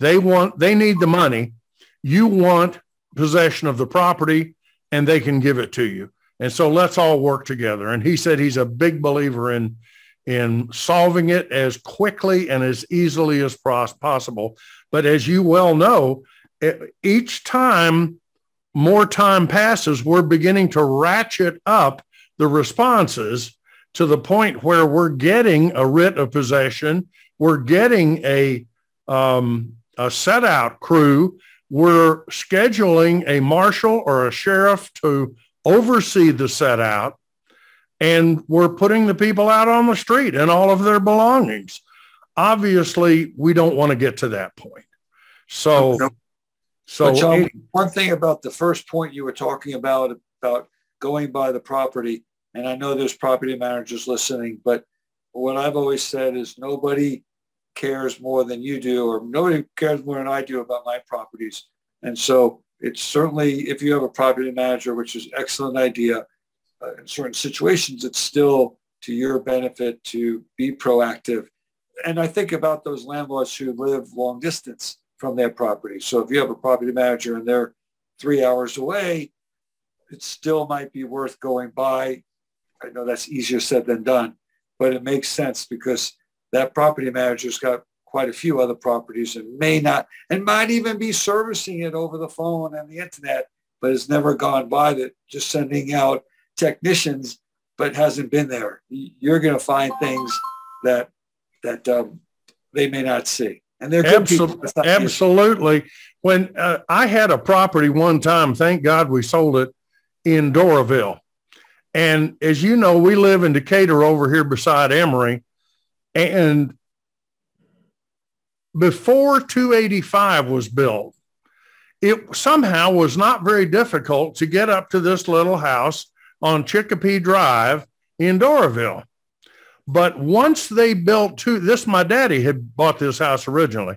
They want, they need the money. You want possession of the property and they can give it to you. And so let's all work together. And he said he's a big believer in, in solving it as quickly and as easily as possible. But as you well know, each time more time passes, we're beginning to ratchet up the responses to the point where we're getting a writ of possession, we're getting a, um, a set out crew, we're scheduling a marshal or a sheriff to oversee the set out, and we're putting the people out on the street and all of their belongings. Obviously, we don't want to get to that point. So, no. so John, it, uh, one thing about the first point you were talking about about going by the property, and I know there's property managers listening, but what I've always said is nobody cares more than you do, or nobody cares more than I do about my properties. And so it's certainly, if you have a property manager, which is excellent idea, uh, in certain situations, it's still to your benefit to be proactive. And I think about those landlords who live long distance from their property. So if you have a property manager and they're three hours away, it still might be worth going by. I know that's easier said than done, but it makes sense because that property manager's got quite a few other properties and may not, and might even be servicing it over the phone and the internet, but has never gone by that, just sending out technicians, but hasn't been there. You're going to find things that that um, they may not see, and they're good Absol- people. Absolutely. When uh, I had a property one time, thank God we sold it in Doraville. And as you know, we live in Decatur over here beside Emory. And before 285 was built, it somehow was not very difficult to get up to this little house on Chicopee Drive in Doraville. But once they built two, this my daddy had bought this house originally.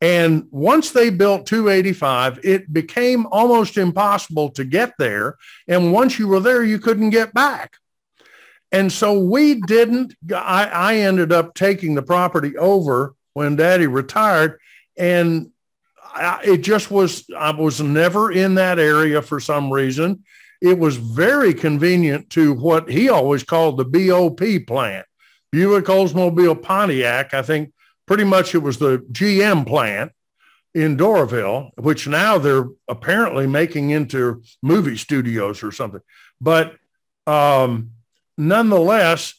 And once they built 285, it became almost impossible to get there. And once you were there, you couldn't get back. And so we didn't, I, I ended up taking the property over when daddy retired. And I, it just was, I was never in that area for some reason. It was very convenient to what he always called the BOP plant, Buick Oldsmobile Pontiac. I think pretty much it was the GM plant in Doraville, which now they're apparently making into movie studios or something. But um, nonetheless,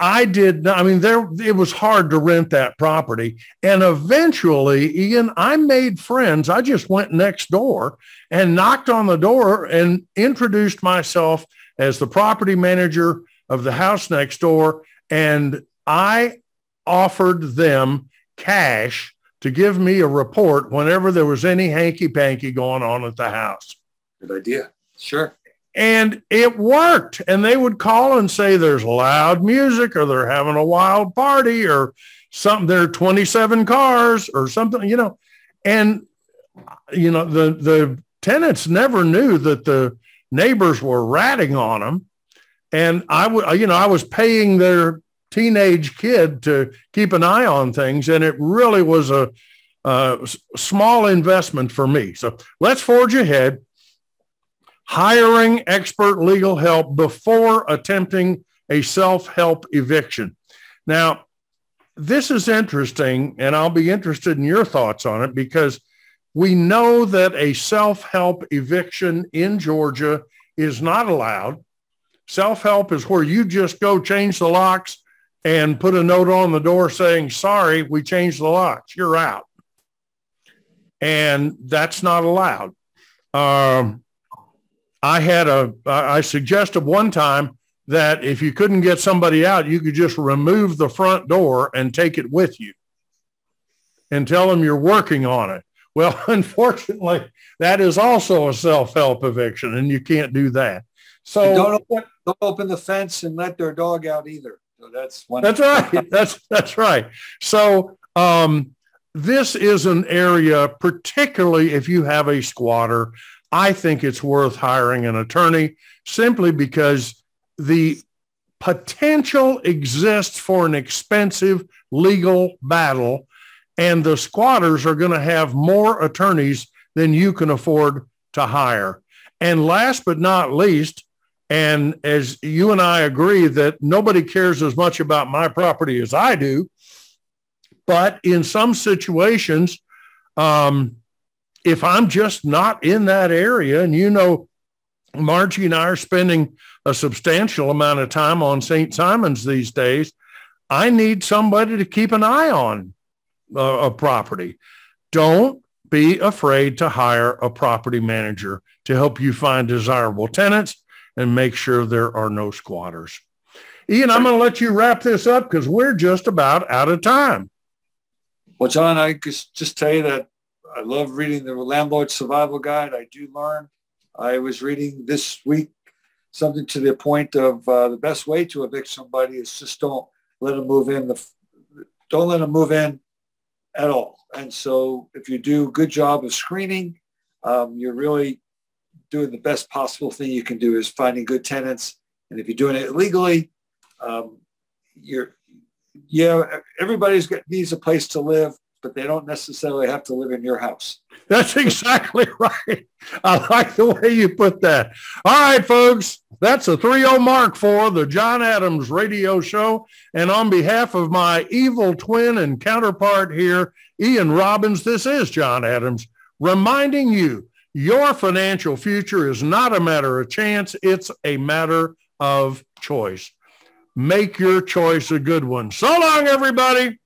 I did not, I mean, there, it was hard to rent that property. And eventually, Ian, I made friends. I just went next door and knocked on the door and introduced myself as the property manager of the house next door. And I offered them cash to give me a report whenever there was any hanky panky going on at the house. Good idea. Sure. And it worked. And they would call and say there's loud music or they're having a wild party or something. There are 27 cars or something, you know. And, you know, the, the tenants never knew that the neighbors were ratting on them. And I would, you know, I was paying their teenage kid to keep an eye on things. And it really was a, a small investment for me. So let's forge ahead hiring expert legal help before attempting a self-help eviction. Now, this is interesting, and I'll be interested in your thoughts on it because we know that a self-help eviction in Georgia is not allowed. Self-help is where you just go change the locks and put a note on the door saying, sorry, we changed the locks. You're out. And that's not allowed. Um, I had a, I suggested one time that if you couldn't get somebody out, you could just remove the front door and take it with you and tell them you're working on it. Well, unfortunately, that is also a self-help eviction and you can't do that. So don't open, don't open the fence and let their dog out either. So that's one. That's right. That's, that's right. So um, this is an area, particularly if you have a squatter, I think it's worth hiring an attorney simply because the potential exists for an expensive legal battle and the squatters are going to have more attorneys than you can afford to hire. And last but not least, And as you and I agree that nobody cares as much about my property as I do, but in some situations, um, if I'm just not in that area, and you know, Margie and I are spending a substantial amount of time on St. Simons these days, I need somebody to keep an eye on a property. Don't be afraid to hire a property manager to help you find desirable tenants and make sure there are no squatters. Ian, I'm going to let you wrap this up because we're just about out of time. Well, John, I just, just tell you that I love reading the Landlord Survival Guide. I do learn. I was reading this week something to the point of uh, the best way to evict somebody is just don't let them move in. The, don't let them move in at all. And so if you do a good job of screening, um, you're really doing the best possible thing you can do is finding good tenants. And if you're doing it legally, um, you're, yeah, everybody's got, needs a place to live, but they don't necessarily have to live in your house. That's exactly right. I like the way you put that. All right, folks, that's a 3-0 mark for the John Adams radio show. And on behalf of my evil twin and counterpart here, Ian Robbins, this is John Adams reminding you your financial future is not a matter of chance. It's a matter of choice. Make your choice a good one. So long, everybody.